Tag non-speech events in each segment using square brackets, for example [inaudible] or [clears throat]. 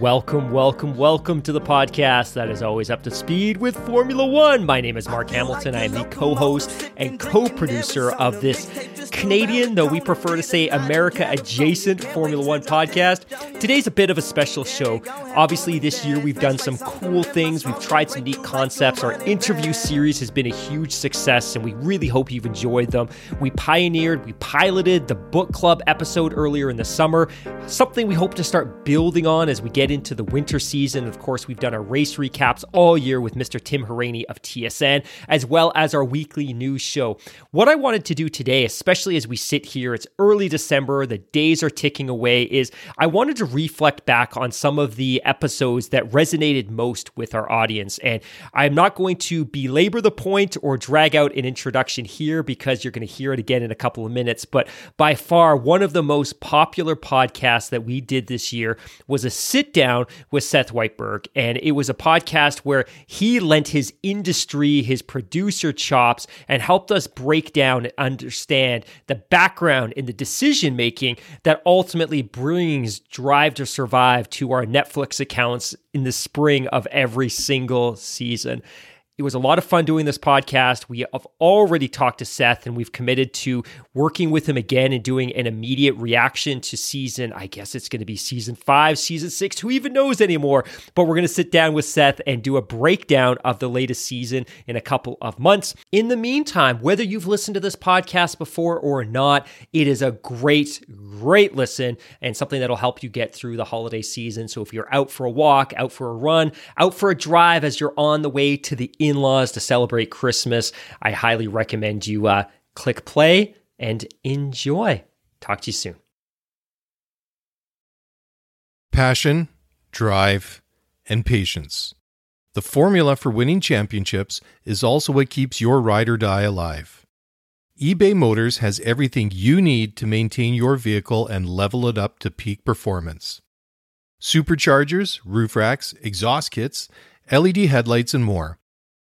Welcome, welcome, welcome to the podcast that is always up to speed with Formula One. My name is Mark Hamilton. I am the co host and co producer of this Canadian, though we prefer to say America adjacent Formula One podcast. Today's a bit of a special show. Obviously, this year we've done some cool things, we've tried some neat concepts. Our interview series has been a huge success, and we really hope you've enjoyed them. We pioneered, we piloted the book club episode earlier in the summer, something we hope to start building on as we get into the winter season. Of course, we've done our race recaps all year with Mr. Tim Hauraney of TSN, as well as our weekly news show. What I wanted to do today, especially as we sit here, it's early December, the days are ticking away, is I wanted to reflect back on some of the episodes that resonated most with our audience. And I'm not going to belabor the point or drag out an introduction here because you're going to hear it again in a couple of minutes. But by far, one of the most popular podcasts that we did this year was a sit down with Seth Weitberg. And it was a podcast where he lent his industry, his producer chops, and helped us break down and understand the background in the decision making that ultimately brings Drive to Survive to our Netflix accounts in the spring of every single season. It was a lot of fun doing this podcast. We have already talked to Seth and we've committed to working with him again and doing an immediate reaction to season. I guess it's going to be season five, season six, who even knows anymore? But we're going to sit down with Seth and do a breakdown of the latest season in a couple of months. In the meantime, whether you've listened to this podcast before or not, it is a great, great listen and something that'll help you get through the holiday season. So if you're out for a walk, out for a run, out for a drive as you're on the way to the in laws to celebrate Christmas, I highly recommend you uh, click play and enjoy. Talk to you soon. Passion, drive, and patience. The formula for winning championships is also what keeps your ride or die alive. eBay Motors has everything you need to maintain your vehicle and level it up to peak performance. Superchargers, roof racks, exhaust kits, LED headlights, and more.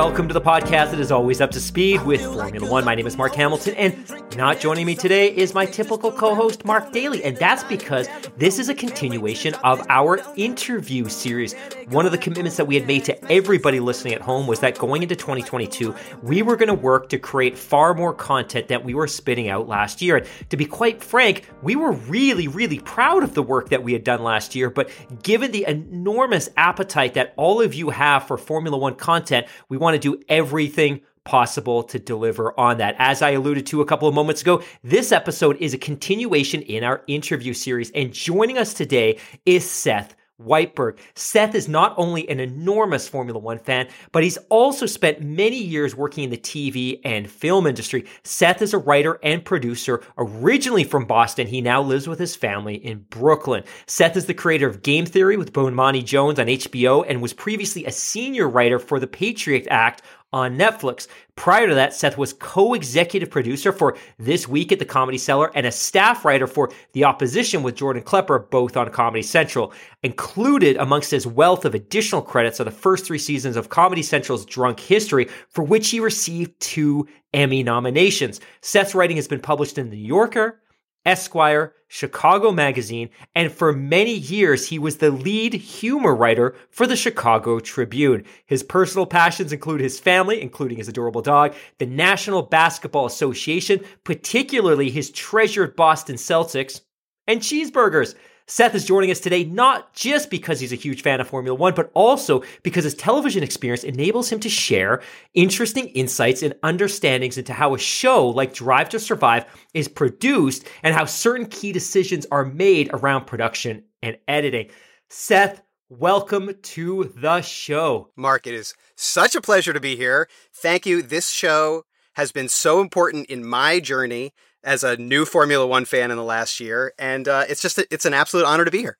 Welcome to the podcast that is always up to speed with Formula One. My name is Mark Hamilton, and not joining me today is my typical co host, Mark Daly. And that's because this is a continuation of our interview series. One of the commitments that we had made to everybody listening at home was that going into 2022, we were going to work to create far more content that we were spitting out last year. And to be quite frank, we were really, really proud of the work that we had done last year. But given the enormous appetite that all of you have for Formula One content, we want to do everything possible to deliver on that. As I alluded to a couple of moments ago, this episode is a continuation in our interview series. And joining us today is Seth Weitberg. Seth is not only an enormous Formula One fan, but he's also spent many years working in the TV and film industry. Seth is a writer and producer, originally from Boston. He now lives with his family in Brooklyn. Seth is the creator of Game Theory with Bomani Jones on HBO and was previously a senior writer for the Patriot Act on Netflix. Prior to that, Seth was co-executive producer for This Week at the Comedy Cellar and a staff writer for The Opposition with Jordan Klepper, both on Comedy Central. Included amongst his wealth of additional credits are the first three seasons of Comedy Central's Drunk History, for which he received two Emmy nominations. Seth's writing has been published in The New Yorker, Esquire, Chicago Magazine, and for many years he was the lead humor writer for the Chicago Tribune. His personal passions include his family, including his adorable dog, the National Basketball Association, particularly his treasured Boston Celtics, and cheeseburgers. Seth is joining us today not just because he's a huge fan of Formula One, but also because his television experience enables him to share interesting insights and understandings into how a show like Drive to Survive is produced and how certain key decisions are made around production and editing. Seth, welcome to the show. Mark, it is such a pleasure to be here. Thank you. This show has been so important in my journey as a new Formula One fan in the last year, and uh, it's just it's an absolute honor to be here.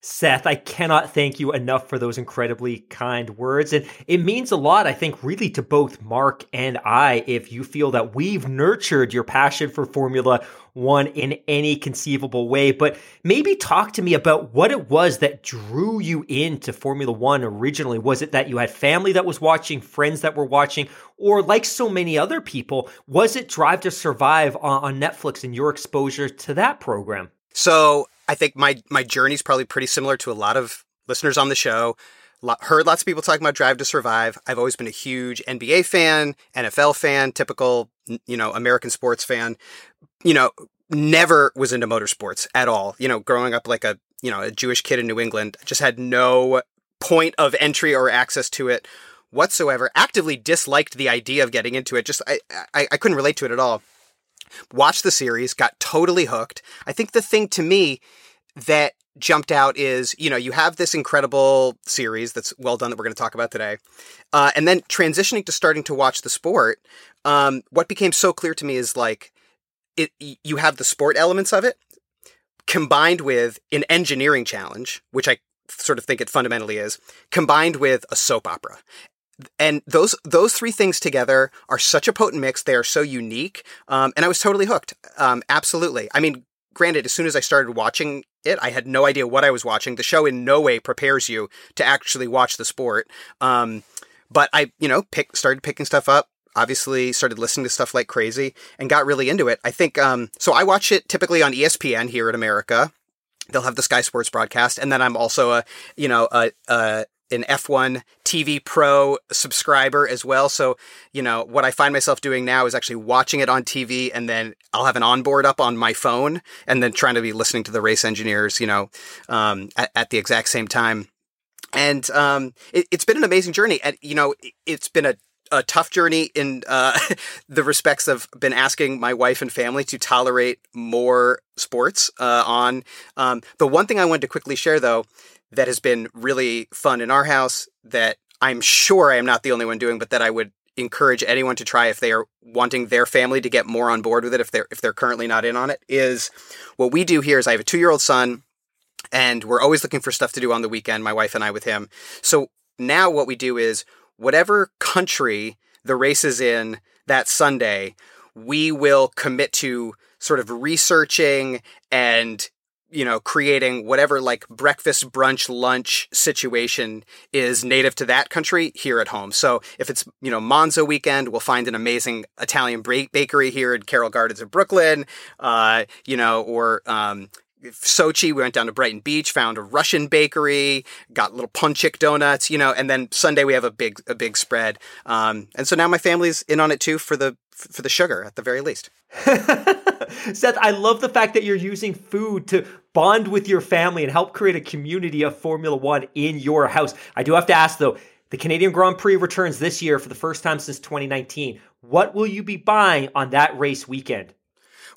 Seth, I cannot thank you enough for those incredibly kind words. And it means a lot, I think, really to both Mark and I if you feel that we've nurtured your passion for Formula One in any conceivable way. But maybe talk to me about what it was that drew you into Formula One originally. Was it that you had family that was watching, friends that were watching, or like so many other people, was it Drive to Survive on Netflix and your exposure to that program? So I think my my journey is probably pretty similar to a lot of listeners on the show. heard lots of people talking about Drive to Survive. I've always been a huge NBA fan, NFL fan, typical you know American sports fan. You know, never was into motorsports at all. You know, growing up like a you know a Jewish kid in New England, just had no point of entry or access to it whatsoever. Actively disliked the idea of getting into it. Just I, I, I couldn't relate to it at all watched the series, got totally hooked. I think the thing to me that jumped out is you know you have this incredible series that's well done that we're going to talk about today uh, and then transitioning to starting to watch the sport um, what became so clear to me is like it you have the sport elements of it combined with an engineering challenge which i sort of think it fundamentally is combined with a soap opera and those those three things together are such a potent mix. They are so unique, um, and I was totally hooked. Um, absolutely. I mean, granted, as soon as I started watching it, I had no idea what I was watching. The show in no way prepares you to actually watch the sport. Um, but I, you know, pick started picking stuff up. Obviously, started listening to stuff like crazy and got really into it. I think um, so. I watch it typically on ESPN here in America they'll have the Sky Sports broadcast, and then I'm also a you know a, a an F1 TV Pro subscriber as well. So, you know, what I find myself doing now is actually watching it on TV and then I'll have an onboard up on my phone and then trying to be listening to the race engineers, you know, um, at, at, the exact same time. And um, it, has been an amazing journey. And, you know, it's been a a tough journey in uh, [laughs] the respects of been asking my wife and family to tolerate more sports uh, on. Um, the one thing I wanted to quickly share, though, that has been really fun in our house that I'm sure I am not the only one doing, but that I would encourage anyone to try if they are wanting their family to get more on board with it if they're if they're currently not in on it is what we do here is I have a 2-year-old son and we're always looking for stuff to do on the weekend my wife and I with him. So now what we do is whatever country the race is in that Sunday, we will commit to sort of researching and you know, creating whatever like breakfast, brunch, lunch situation is native to that country here at home. So if it's, you know, Monza weekend, we'll find an amazing Italian bakery here in Carroll Gardens in Brooklyn, uh, you know, or, um, Sochi, we went down to Brighton Beach, found a Russian bakery, got little Ponchik donuts, you know, and then Sunday we have a big a big spread. Um, and so now my family's in on it too for the for the sugar at the very least. [laughs] Seth, I love the fact that you're using food to bond with your family and help create a community of Formula One in your house. I do have to ask though, the Canadian Grand Prix returns this year for the first time since 2019. What will you be buying on that race weekend?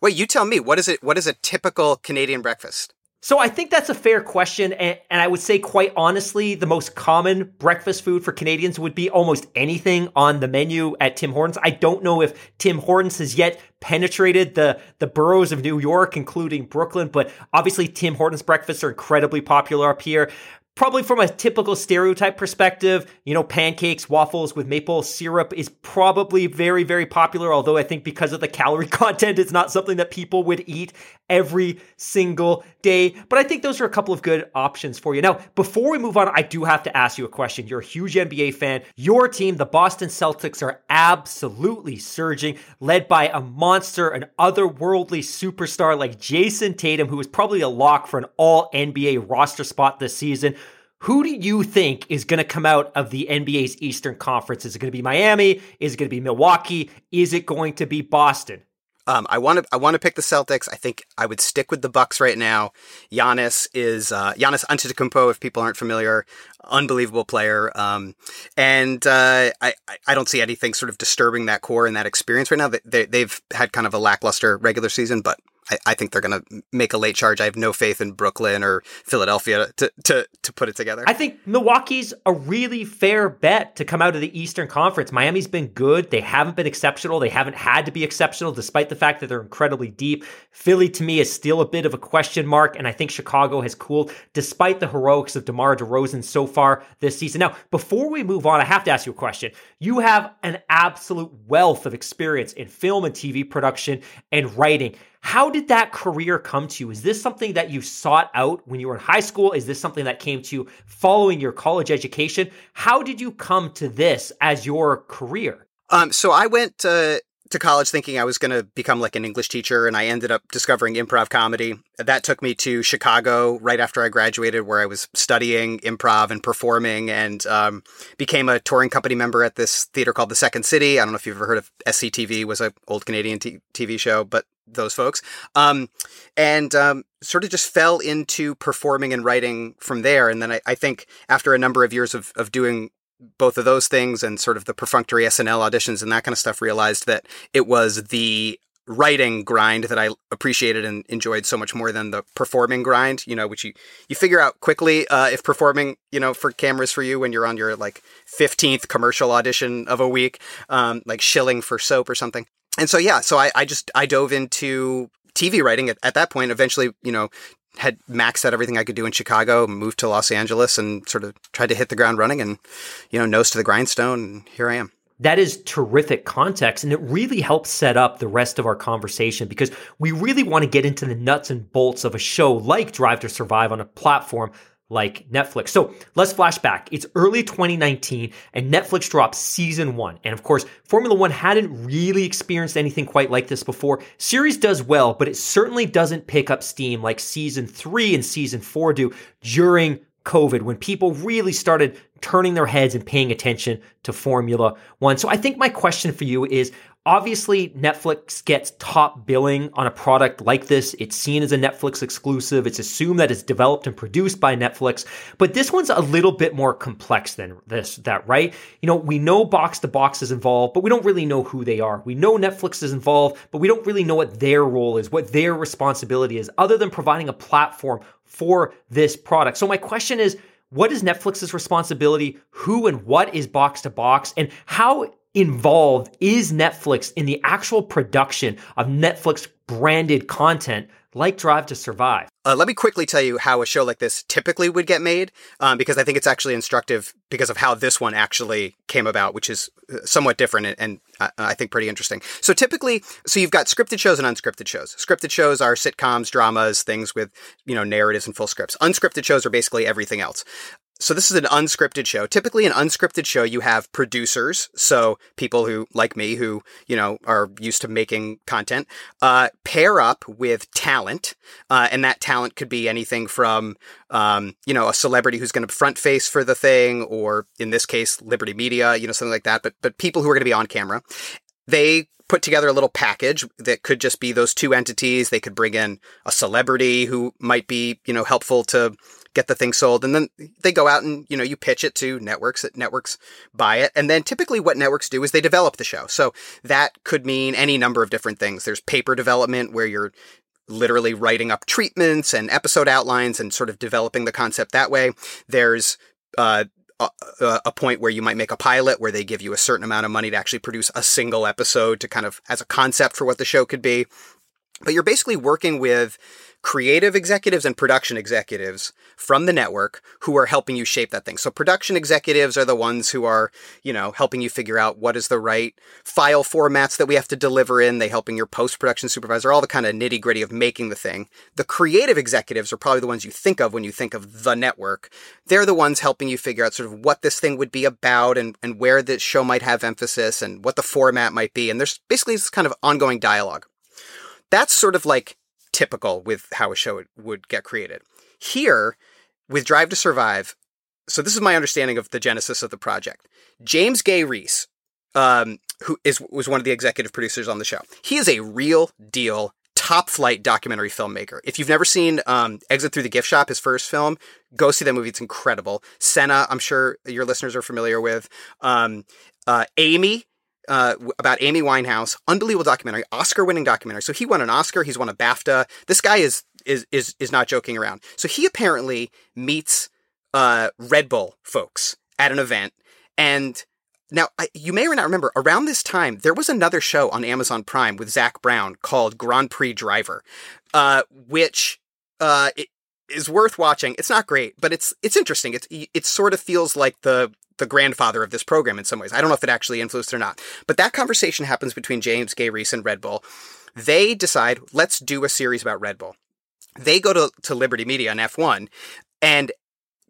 Wait, you tell me. What is it? What is a typical Canadian breakfast? So I think that's a fair question, and, and, I would say quite honestly, the most common breakfast food for Canadians would be almost anything on the menu at Tim Hortons. I don't know if Tim Hortons has yet penetrated the the boroughs of New York, including Brooklyn, but obviously Tim Hortons breakfasts are incredibly popular up here. Probably from a typical stereotype perspective, you know, pancakes, waffles with maple syrup is probably very, very popular. Although I think because of the calorie [laughs] content, it's not something that people would eat every single day. But I think those are a couple of good options for you. Now, before we move on, I do have to ask you a question. You're a huge NBA fan. Your team, the Boston Celtics, are absolutely surging, led by a monster, an otherworldly superstar like Jayson Tatum, who is probably a lock for an all NBA roster spot this season. Who do you think is going to come out of the NBA's Eastern Conference? Is it going to be Miami? Is it going to be Milwaukee? Is it going to be Boston? Um, I want to I want to pick the Celtics. I think I would stick with the Bucks right now. Giannis is uh, Giannis Antetokounmpo. If people aren't familiar, unbelievable player. Um, and uh, I I don't see anything sort of disturbing that core and that experience right now. They, they have had kind of a lackluster regular season, but I, I think they're going to make a late charge. I have no faith in Brooklyn or Philadelphia to, to, to put it together. I think Milwaukee's a really fair bet to come out of the Eastern Conference. Miami's been good. They haven't been exceptional. They haven't had to be exceptional despite the fact that they're incredibly deep. Philly to me is still a bit of a question mark. And I think Chicago has cooled despite the heroics of DeMar DeRozan so far this season. Now, before we move on, I have to ask you a question. You have an absolute wealth of experience in film and TV production and writing. How did that career come to you? Is this something that you sought out when you were in high school? Is this something that came to you following your college education? How did you come to this as your career? Um, so I went uh, to college thinking I was going to become like an English teacher, and I ended up discovering improv comedy. That took me to Chicago right after I graduated, where I was studying improv and performing, and um, became a touring company member at this theater called the Second City. I don't know if you've ever heard of SCTV, was an old Canadian t- TV show, but those folks, um, and um, sort of just fell into performing and writing from there. And then I, I think after a number of years of of doing both of those things and sort of the perfunctory SNL auditions and that kind of stuff realized that it was the writing grind that I appreciated and enjoyed so much more than the performing grind, you know, which you, you figure out quickly uh, if performing, you know, for cameras for you when you're on your like 15th commercial audition of a week, um, like shilling for soap or something. And so, yeah, so I, I just, I dove into TV writing at, at that point, eventually, you know, had maxed out everything I could do in Chicago, moved to Los Angeles, and sort of tried to hit the ground running and, you know, nose to the grindstone. And here I am. That is terrific context. And it really helps set up the rest of our conversation because we really want to get into the nuts and bolts of a show like Drive to Survive on a platform like Netflix. So let's flash back. It's early 2019 and Netflix drops season one. And of course, Formula One hadn't really experienced anything quite like this before. Series does well, but it certainly doesn't pick up steam like season three and season four do during COVID when people really started turning their heads and paying attention to Formula One. So I think my question for you is Obviously, Netflix gets top billing on a product like this. It's seen as a Netflix exclusive. It's assumed that it's developed and produced by Netflix. But this one's a little bit more complex than this, that, right? You know, we know Box to Box is involved, but we don't really know who they are. We know Netflix is involved, but we don't really know what their role is, what their responsibility is, other than providing a platform for this product. So my question is, what is Netflix's responsibility? Who and what is box to box? And how involved is Netflix in the actual production of Netflix branded content like Drive to Survive? Uh, let me quickly tell you how a show like this typically would get made, um, because I think it's actually instructive because of how this one actually came about, which is uh, somewhat different and, and uh, I think pretty interesting. So typically, so you've got scripted shows and unscripted shows. Scripted shows are sitcoms, dramas, things with you know narratives and full scripts. Unscripted shows are basically everything else so this is an unscripted show. Typically, an unscripted show, you have producers, so people who, like me, who you know are used to making content, uh, pair up with talent, uh, and that talent could be anything from, um, you know, a celebrity who's going to front face for the thing, or in this case, Liberty Media, you know, something like that. But but people who are going to be on camera, they put together a little package that could just be those two entities. They could bring in a celebrity who might be, you know, helpful to get the thing sold. And then they go out and, you know, you pitch it to networks that networks buy it. And then typically what networks do is they develop the show. So that could mean any number of different things. There's paper development where you're literally writing up treatments and episode outlines and sort of developing the concept that way. There's, uh, a, a, point where you might make a pilot where they give you a certain amount of money to actually produce a single episode to kind of as a concept for what the show could be. But you're basically working with creative executives and production executives from the network who are helping you shape that thing. So production executives are the ones who are, you know, helping you figure out what is the right file formats that we have to deliver in. They helping your post-production supervisor, all the kind of nitty-gritty of making the thing. The creative executives are probably the ones you think of when you think of the network. They're the ones helping you figure out sort of what this thing would be about and, and where the show might have emphasis and what the format might be. And there's basically this kind of ongoing dialogue. That's sort of like typical with how a show would get created. Here, with Drive to Survive, so this is my understanding of the genesis of the project. James Gay-Rees, um, who is was one of the executive producers on the show, he is a real deal top flight documentary filmmaker. If you've never seen um, Exit Through the Gift Shop, his first film, go see that movie. It's incredible. Senna, I'm sure your listeners are familiar with. Um, uh, Amy, uh, about Amy Winehouse, unbelievable documentary, Oscar-winning documentary. So he won an Oscar, he's won a BAFTA. This guy is is is is not joking around. So he apparently meets uh, Red Bull folks at an event, and now you may or not remember around this time there was another show on Amazon Prime with Zak Brown called Grand Prix Driver, uh, which uh, is worth watching. It's not great, but it's it's interesting. It's it sort of feels like the the grandfather of this program in some ways. I don't know if it actually influenced or not. But that conversation happens between James Gay-Rees and Red Bull. They decide, let's do a series about Red Bull. They go to, to Liberty Media on F1 and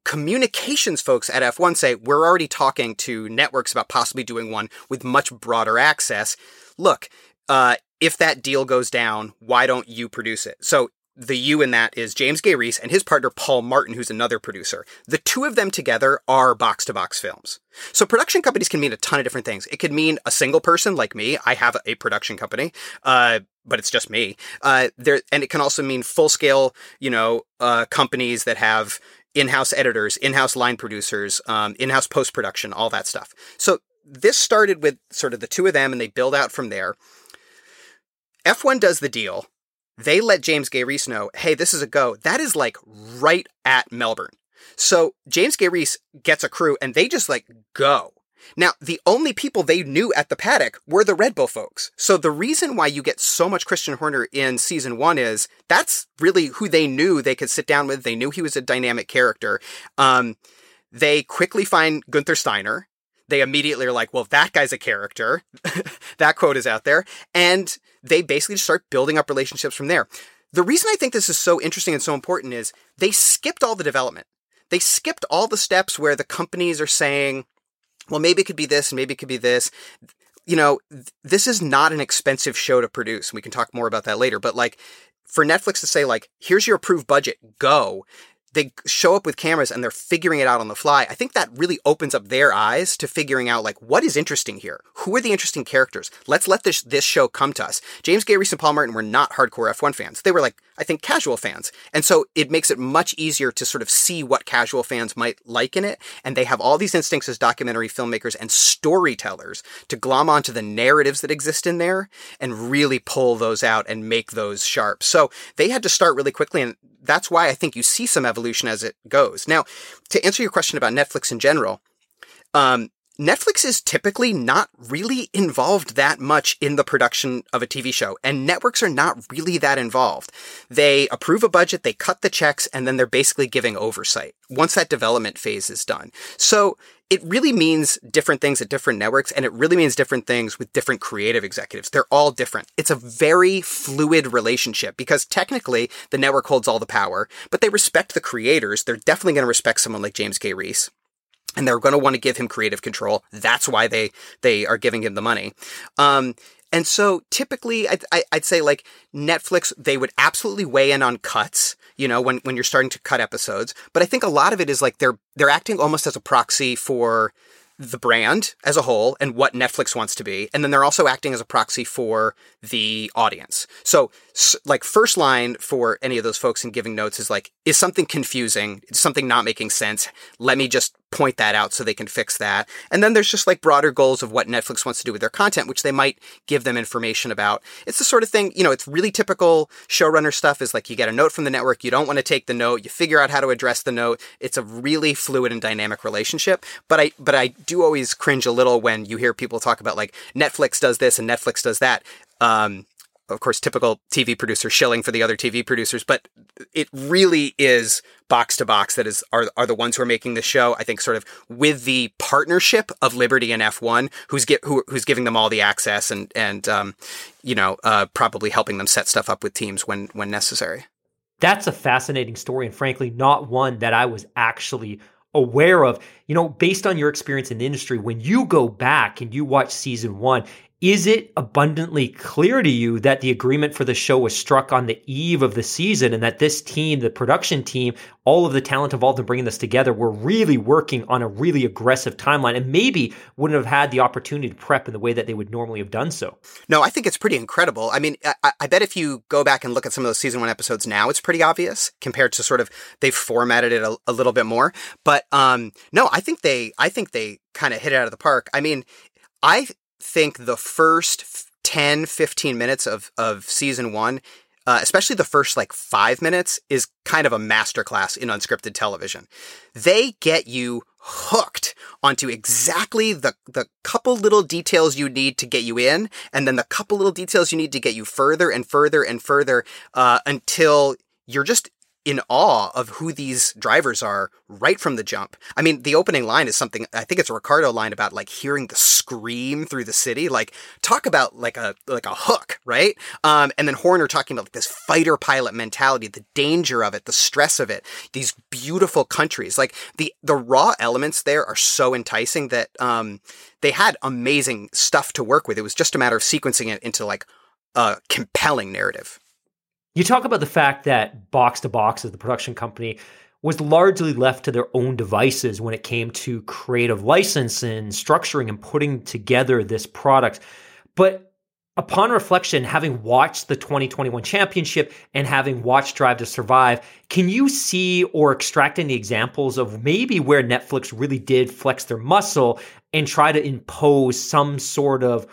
communications folks at F1 say, we're already talking to networks about possibly doing one with much broader access. Look, uh, if that deal goes down, why don't you produce it? So the you in that is James Gay-Rees and his partner Paul Martin, who's another producer. The two of them together are box to box films. So production companies can mean a ton of different things. It could mean a single person like me. I have a production company, uh, but it's just me. Uh, there, and it can also mean full scale, you know, uh, companies that have in-house editors, in-house line producers, um, in-house post-production, all that stuff. So this started with sort of the two of them and they build out from there. F1 does the deal they let James Gay-Rees know, hey, this is a go. That is like right at Melbourne. So James Gay-Rees gets a crew and they just like go. Now, the only people they knew at the paddock were the Red Bull folks. So the reason why you get so much Christian Horner in season one is that's really who they knew they could sit down with. They knew he was a dynamic character. Um, they quickly find Gunther Steiner. They immediately are like, well, that guy's a character. [laughs] that quote is out there. And they basically just start building up relationships from there. The reason I think this is so interesting and so important is they skipped all the development. They skipped all the steps where the companies are saying, well, maybe it could be this and maybe it could be this. You know, th- this is not an expensive show to produce. We can talk more about that later. But like, for Netflix to say, like, here's your approved budget, go, they show up with cameras and they're figuring it out on the fly. I think that really opens up their eyes to figuring out like what is interesting here. Who are the interesting characters? Let's let this this show come to us. James Gay and Paul Martin were not hardcore F1 fans. They were like I think casual fans. And so it makes it much easier to sort of see what casual fans might like in it. And they have all these instincts as documentary filmmakers and storytellers to glom onto the narratives that exist in there and really pull those out and make those sharp. So they had to start really quickly. And that's why I think you see some evolution as it goes. Now, to answer your question about Netflix in general, um, Netflix is typically not really involved that much in the production of a TV show, and networks are not really that involved. They approve a budget, they cut the checks, and then they're basically giving oversight once that development phase is done. So it really means different things at different networks, and it really means different things with different creative executives. They're all different. It's a very fluid relationship because technically the network holds all the power, but they respect the creators. They're definitely going to respect someone like James Gay-Rees and they're going to want to give him creative control. That's why they they are giving him the money. Um, and so typically, I'd, I'd say like Netflix, they would absolutely weigh in on cuts. You know, when when you're starting to cut episodes, but I think a lot of it is like they're they're acting almost as a proxy for the brand as a whole and what Netflix wants to be. And then they're also acting as a proxy for the audience. So, like, first line for any of those folks in giving notes is like, is something confusing? Is something not making sense? Let me just point that out so they can fix that. And then there's just like broader goals of what Netflix wants to do with their content, which they might give them information about. It's the sort of thing, you know, it's really typical showrunner stuff is like you get a note from the network, you don't want to take the note, you figure out how to address the note. It's a really fluid and dynamic relationship. But I, but I do always cringe a little when you hear people talk about like Netflix does this and Netflix does that. Um, of course, typical TV producer shilling for the other TV producers, but it really is box to box that is are are the ones who are making the show. I think sort of with the partnership of Liberty and F1, who's get who, who's giving them all the access and and um, you know uh, probably helping them set stuff up with teams when when necessary. That's a fascinating story, and frankly, not one that I was actually aware of. You know, based on your experience in the industry, when you go back and you watch season one, is it abundantly clear to you that the agreement for the show was struck on the eve of the season and that this team, the production team, all of the talent involved in bringing this together were really working on a really aggressive timeline and maybe wouldn't have had the opportunity to prep in the way that they would normally have done so? No, I think it's pretty incredible. I mean, I, I bet if you go back and look at some of those season one episodes now, it's pretty obvious compared to sort of they've formatted it a, a little bit more. But um, no, I think they, I think they kind of hit it out of the park. I mean, I think the first 10, 15 minutes of, of season one, uh, especially the first like five minutes, is kind of a masterclass in unscripted television. They get you hooked onto exactly the, the couple little details you need to get you in, and then the couple little details you need to get you further and further and further uh, until you're just in awe of who these drivers are right from the jump. I mean, the opening line is something I think it's a Ricciardo line about like hearing the scream through the city. Like talk about like a like a hook, right? Um, and then Horner talking about like this fighter pilot mentality, the danger of it, the stress of it, these beautiful countries. Like the the raw elements there are so enticing that um, they had amazing stuff to work with. It was just a matter of sequencing it into like a compelling narrative. You talk about the fact that Box to Box as the production company was largely left to their own devices when it came to creative license and structuring and putting together this product. But upon reflection, having watched the 2021 championship and having watched Drive to Survive, can you see or extract any examples of maybe where Netflix really did flex their muscle and try to impose some sort of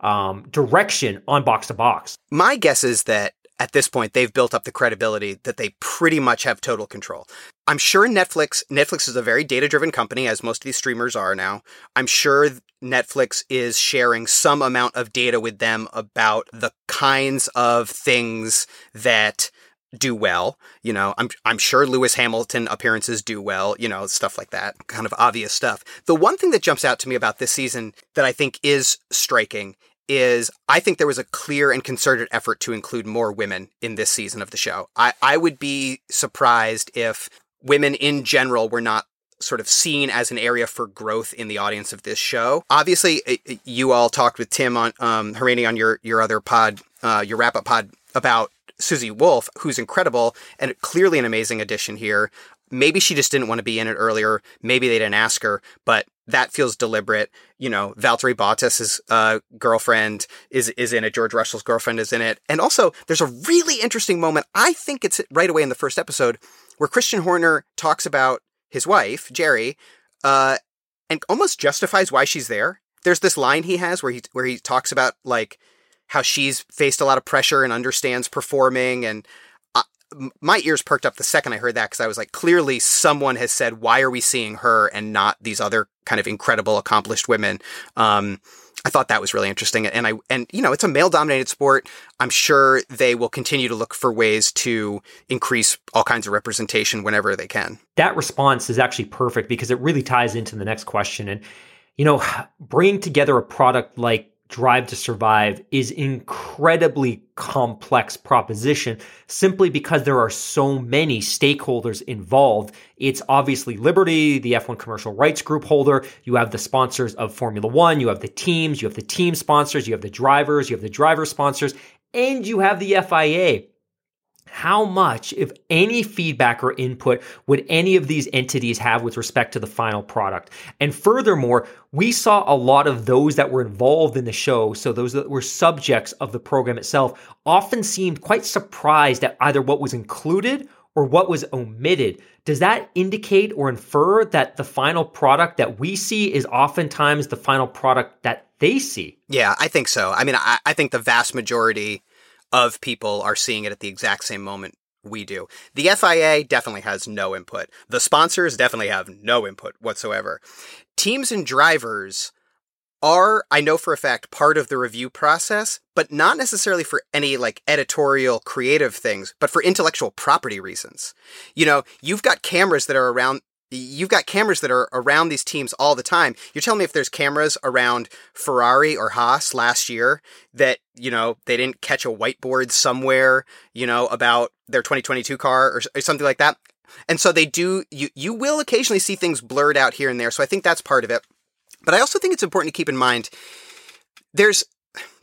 um, direction on box to box? My guess is that at this point they've built up the credibility that they pretty much have total control. I'm sure Netflix Netflix is a very data-driven company as most of these streamers are now. I'm sure Netflix is sharing some amount of data with them about the kinds of things that do well. You know, I'm I'm sure Lewis Hamilton appearances do well, you know, stuff like that. Kind of obvious stuff. The one thing that jumps out to me about this season that I think is striking is I think there was a clear and concerted effort to include more women in this season of the show. I, I would be surprised if women in general were not sort of seen as an area for growth in the audience of this show. Obviously, you all talked with Tim on um, Hauraney on your your other pod, uh, your wrap up pod about Susie Wolff, who's incredible and clearly an amazing addition here. Maybe she just didn't want to be in it earlier. Maybe they didn't ask her, but that feels deliberate. You know, Valtteri Bottas's uh, girlfriend is is in it. George Russell's girlfriend is in it, and also there's a really interesting moment. I think it's right away in the first episode where Christian Horner talks about his wife Geri, uh, and almost justifies why she's there. There's this line he has where he where he talks about like how she's faced a lot of pressure and understands performing and my ears perked up the second I heard that because I was like, clearly someone has said, why are we seeing her and not these other kind of incredible, accomplished women? Um, I thought that was really interesting. And I, and you know, it's a male dominated sport. I'm sure they will continue to look for ways to increase all kinds of representation whenever they can. That response is actually perfect because it really ties into the next question. And, you know, bringing together a product like drive to survive is incredibly complex proposition simply because there are so many stakeholders involved. It's obviously Liberty, the F1 commercial rights group holder. You have the sponsors of Formula One. You have the teams. You have the team sponsors. You have the drivers. You have the driver sponsors and you have the FIA how much, if any feedback or input would any of these entities have with respect to the final product? And furthermore, we saw a lot of those that were involved in the show, so those that were subjects of the program itself, often seemed quite surprised at either what was included or what was omitted. Does that indicate or infer that the final product that we see is oftentimes the final product that they see? Yeah, I think so. I mean, I, I think the vast majority of people are seeing it at the exact same moment we do. The FIA definitely has no input. The sponsors definitely have no input whatsoever. Teams and drivers are, I know for a fact, part of the review process, but not necessarily for any like editorial creative things, but for intellectual property reasons. You know, you've got cameras that are around you've got cameras that are around these teams all the time. You're telling me if there's cameras around Ferrari or Haas last year that, you know, they didn't catch a whiteboard somewhere, you know, about their 2022 car or, or something like that. And so they do, you, you will occasionally see things blurred out here and there. So I think that's part of it. But I also think it's important to keep in mind there's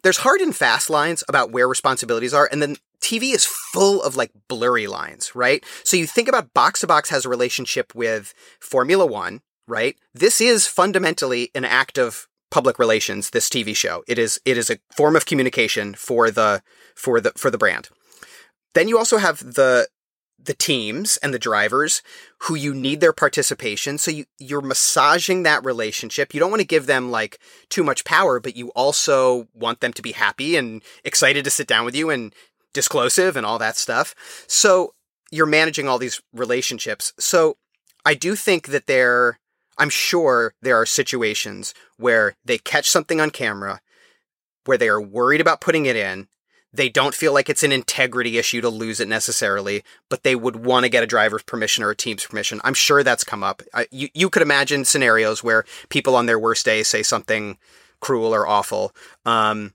there's hard and fast lines about where responsibilities are, and then TV is full of like blurry lines, right? So you think about Box to Box has a relationship with Formula One, right? This is fundamentally an act of public relations. This TV show, it is it is a form of communication for the for the for the brand. Then you also have the the teams and the drivers who you need their participation. So you, you're massaging that relationship. You don't want to give them like too much power, but you also want them to be happy and excited to sit down with you and disclosive and all that stuff. So you're managing all these relationships. So I do think that there, I'm sure there are situations where they catch something on camera where they are worried about putting it in they don't feel like it's an integrity issue to lose it necessarily, but they would want to get a driver's permission or a team's permission. I'm sure that's come up. I, you, you could imagine scenarios where people on their worst day say something cruel or awful. Um,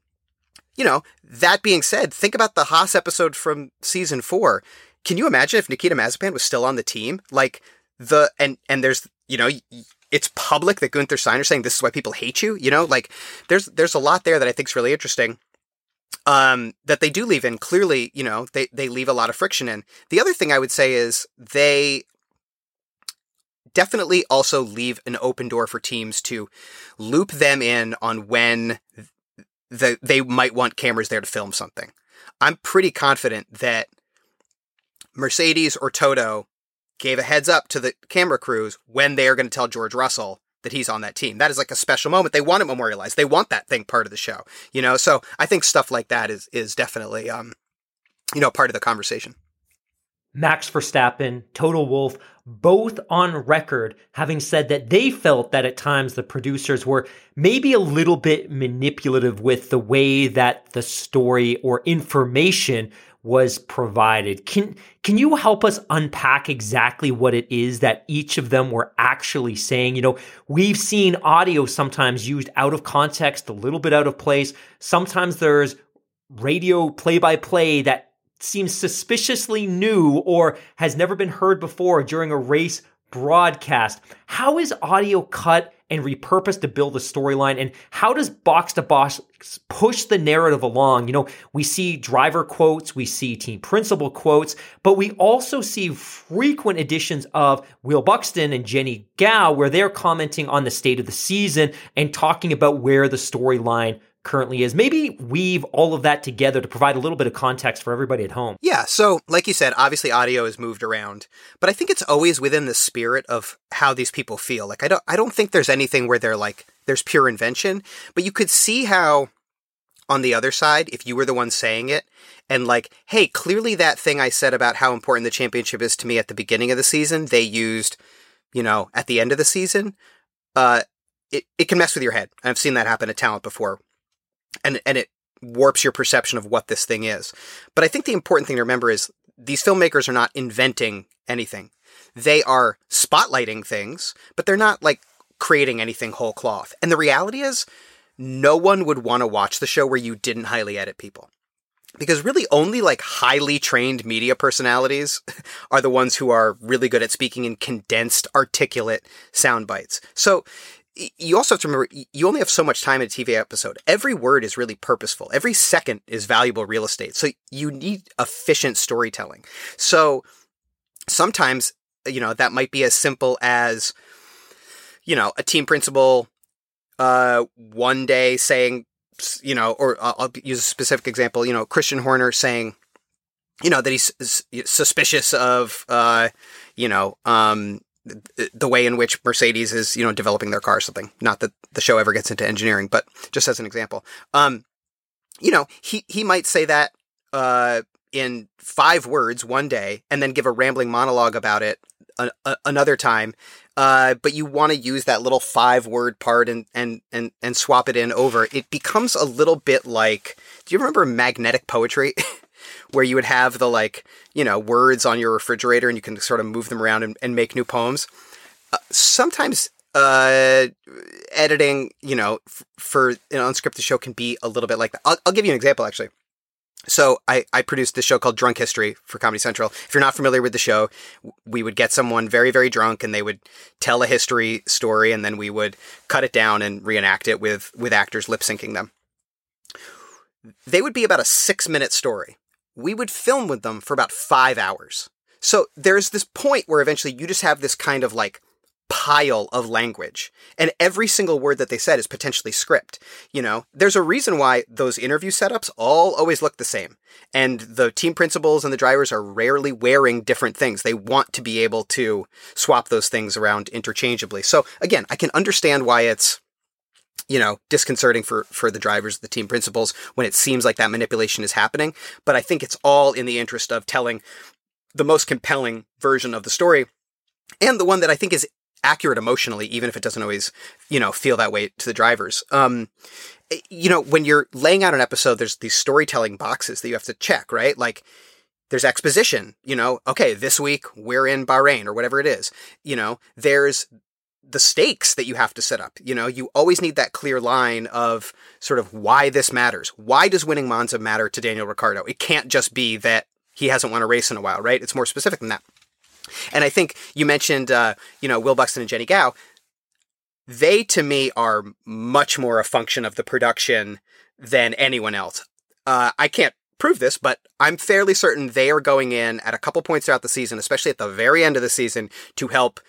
you know, that being said, think about the Haas episode from season four. Can you imagine if Nikita Mazepin was still on the team? Like the and and there's you know it's public that Gunther Steiner saying this is why people hate you. You know, like there's there's a lot there that I think is really interesting um, that they do leave in. Clearly, you know, they, they leave a lot of friction in. The other thing I would say is they definitely also leave an open door for teams to loop them in on when the, they might want cameras there to film something. I'm pretty confident that Mercedes or Toto gave a heads up to the camera crews when they are going to tell George Russell that he's on that team. That is like a special moment. They want it memorialized. They want that thing part of the show, you know? So I think stuff like that is, is definitely, um, you know, part of the conversation. Max Verstappen, Toto Wolff, both on record having said that they felt that at times the producers were maybe a little bit manipulative with the way that the story or information was provided. Can can you help us unpack exactly what it is that each of them were actually saying? You know, we've seen audio sometimes used out of context, a little bit out of place. Sometimes there's radio play by play that seems suspiciously new or has never been heard before during a race broadcast. How is audio cut and repurposed to build a storyline? And how does Box to Box push the narrative along? You know, we see driver quotes, we see team principal quotes, but we also see frequent editions of Will Buxton and Jennie Gow where they're commenting on the state of the season and talking about where the storyline currently is. Maybe weave all of that together to provide a little bit of context for everybody at home. Yeah. So, like you said, obviously audio is moved around, but I think it's always within the spirit of how these people feel. Like, I don't, I don't think there's anything where they're like, there's pure invention, but you could see how on the other side, if you were the one saying it, and like, hey, clearly that thing I said about how important the championship is to me at the beginning of the season, they used, you know, at the end of the season, uh, it, it can mess with your head. I've seen that happen to talent before and and it warps your perception of what this thing is. But I think the important thing to remember is these filmmakers are not inventing anything. They are spotlighting things, but they're not like creating anything whole cloth. And the reality is no one would want to watch the show where you didn't highly edit people. Because really only like highly trained media personalities [laughs] are the ones who are really good at speaking in condensed, articulate sound bites. So you also have to remember you only have so much time in a TV episode. Every word is really purposeful. Every second is valuable real estate. So you need efficient storytelling. So sometimes, you know, that might be as simple as, you know, a team principal, uh, one day saying, you know, or I'll use a specific example, you know, Christian Horner saying, you know, that he's suspicious of, uh, you know, um, the way in which Mercedes is, you know, developing their car or something. Not that the show ever gets into engineering, but just as an example. Um, you know, he, he might say that, uh, in five words one day and then give a rambling monologue about it a, a, another time. Uh, but you want to use that little five word part and, and, and, and swap it in over. It becomes a little bit like, do you remember magnetic poetry? [laughs] Where you would have the like, you know, words on your refrigerator and you can sort of move them around and, and make new poems. Uh, sometimes uh, editing, you know, f- for an unscripted show can be a little bit like that. I'll, I'll give you an example actually. So I, I produced this show called Drunk History for Comedy Central. If you're not familiar with the show, we would get someone very, very drunk and they would tell a history story and then we would cut it down and reenact it with, with actors lip syncing them. They would be about a six minute story. We would film with them for about five hours. So there's this point where eventually you just have this kind of like pile of language. And every single word that they said is potentially script. You know, there's a reason why those interview setups all always look the same. And the team principals and the drivers are rarely wearing different things. They want to be able to swap those things around interchangeably. So again, I can understand why it's you know, disconcerting for, for the drivers, the team principals, when it seems like that manipulation is happening. But I think it's all in the interest of telling the most compelling version of the story and the one that I think is accurate emotionally, even if it doesn't always, you know, feel that way to the drivers. Um, eh, you know, when you're laying out an episode, there's these storytelling boxes that you have to check, right? Like, there's exposition, you know, okay, this week we're in Bahrain or whatever it is. You know, there's the stakes that you have to set up. You know, you always need that clear line of sort of why this matters. Why does winning Monza matter to Daniel Ricciardo? It can't just be that he hasn't won a race in a while, right? It's more specific than that. And I think you mentioned, uh, you know, Will Buxton and Jennie Gow. They, to me, are much more a function of the production than anyone else. Uh, I can't prove this, but I'm fairly certain they are going in at a couple points throughout the season, especially at the very end of the season, to help,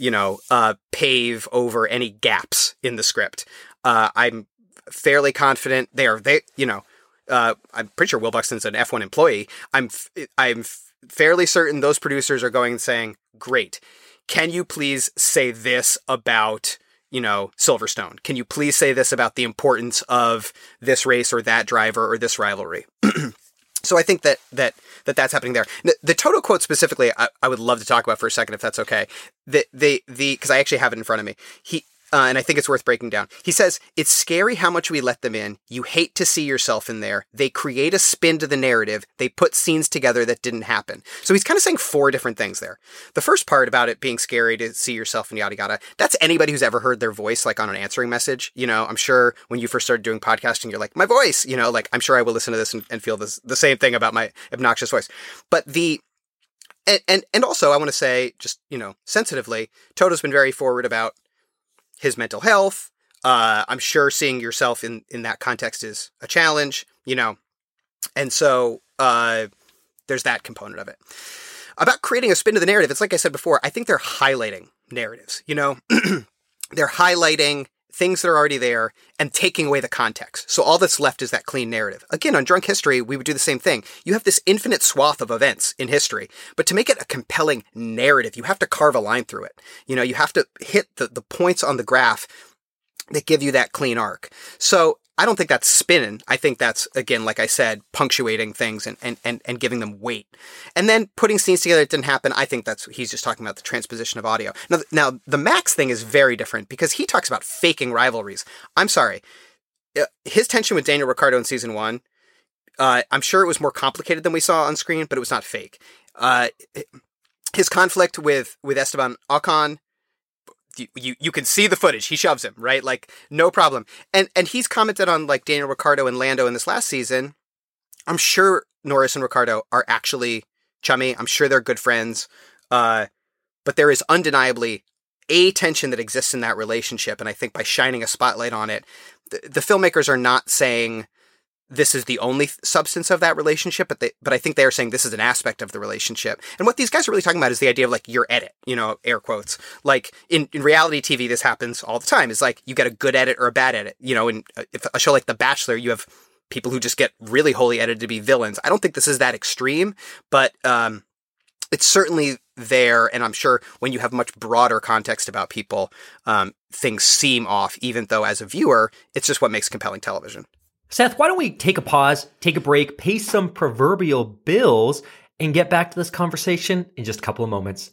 you know, uh, pave over any gaps in the script. Uh, I'm fairly confident they are. They, you know, uh, I'm pretty sure Will Buxton's an F1 employee. I'm, I'm fairly certain those producers are going and saying, "Great, can you please say this about?" you know, Silverstone. Can you please say this about the importance of this race or that driver or this rivalry? [clears throat] so I think that that that that's happening there. The, Toto quote specifically, I, I, would love to talk about for a second if that's okay. The the the because I actually have it in front of me. He uh, and I think it's worth breaking down. He says, It's scary how much we let them in. You hate to see yourself in there. They create a spin to the narrative. They put scenes together that didn't happen. So he's kind of saying four different things there. The first part about it being scary to see yourself in yada yada, that's anybody who's ever heard their voice like on an answering message. You know, I'm sure when you first started doing podcasting, you're like, My voice, you know, like I'm sure I will listen to this and, and feel this, the same thing about my obnoxious voice. But the, and, and, and also I want to say, just, you know, sensitively, Toto's been very forward about his mental health. Uh, I'm sure seeing yourself in, in that context is a challenge, you know, and so uh, there's that component of it. About creating a spin to the narrative, it's like I said before, I think they're highlighting narratives, you know, [clears throat] they're highlighting things that are already there and taking away the context. So all that's left is that clean narrative. Again, on Drunk History, we would do the same thing. You have this infinite swath of events in history, but to make it a compelling narrative, you have to carve a line through it. You know, you have to hit the, the points on the graph that give you that clean arc. So I don't think that's spinning. I think that's, again, like I said, punctuating things and, and, and, and giving them weight. And then putting scenes together that didn't happen. I think that's, he's just talking about the transposition of audio. Now, now the Max thing is very different because he talks about faking rivalries. I'm sorry. Uh, his tension with Daniel Ricciardo in season one, uh, I'm sure it was more complicated than we saw on screen, but it was not fake. Uh, his conflict with, with Esteban Ocon, you, you can see the footage. He shoves him, right? Like no problem. And and he's commented on like Daniel Ricciardo and Lando in this last season. I'm sure Norris and Ricciardo are actually chummy. I'm sure they're good friends. Uh, but there is undeniably a tension that exists in that relationship, and I think by shining a spotlight on it, the, the filmmakers are not saying this is the only substance of that relationship, but they, but I think they are saying this is an aspect of the relationship. And what these guys are really talking about is the idea of like your edit, you know, air quotes. Like in, in reality TV, this happens all the time. Is like you get a good edit or a bad edit. You know, in uh, if a show like The Bachelor, you have people who just get really wholly edited to be villains. I don't think this is that extreme, but um, it's certainly there. And I'm sure when you have much broader context about people, um, things seem off, even though as a viewer, it's just what makes compelling television. Seth, why don't we take a pause, take a break, pay some proverbial bills, and get back to this conversation in just a couple of moments.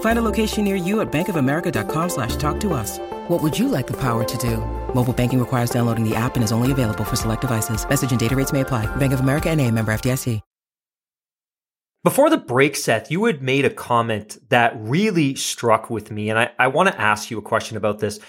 Find a location near you at bankofamerica.com slash talk to us. What would you like the power to do? Mobile banking requires downloading the app and is only available for select devices. Message and data rates may apply. Bank of America and a member FDIC. Before the break, Seth, you had made a comment that really struck with me. And I, I want to ask you a question about this.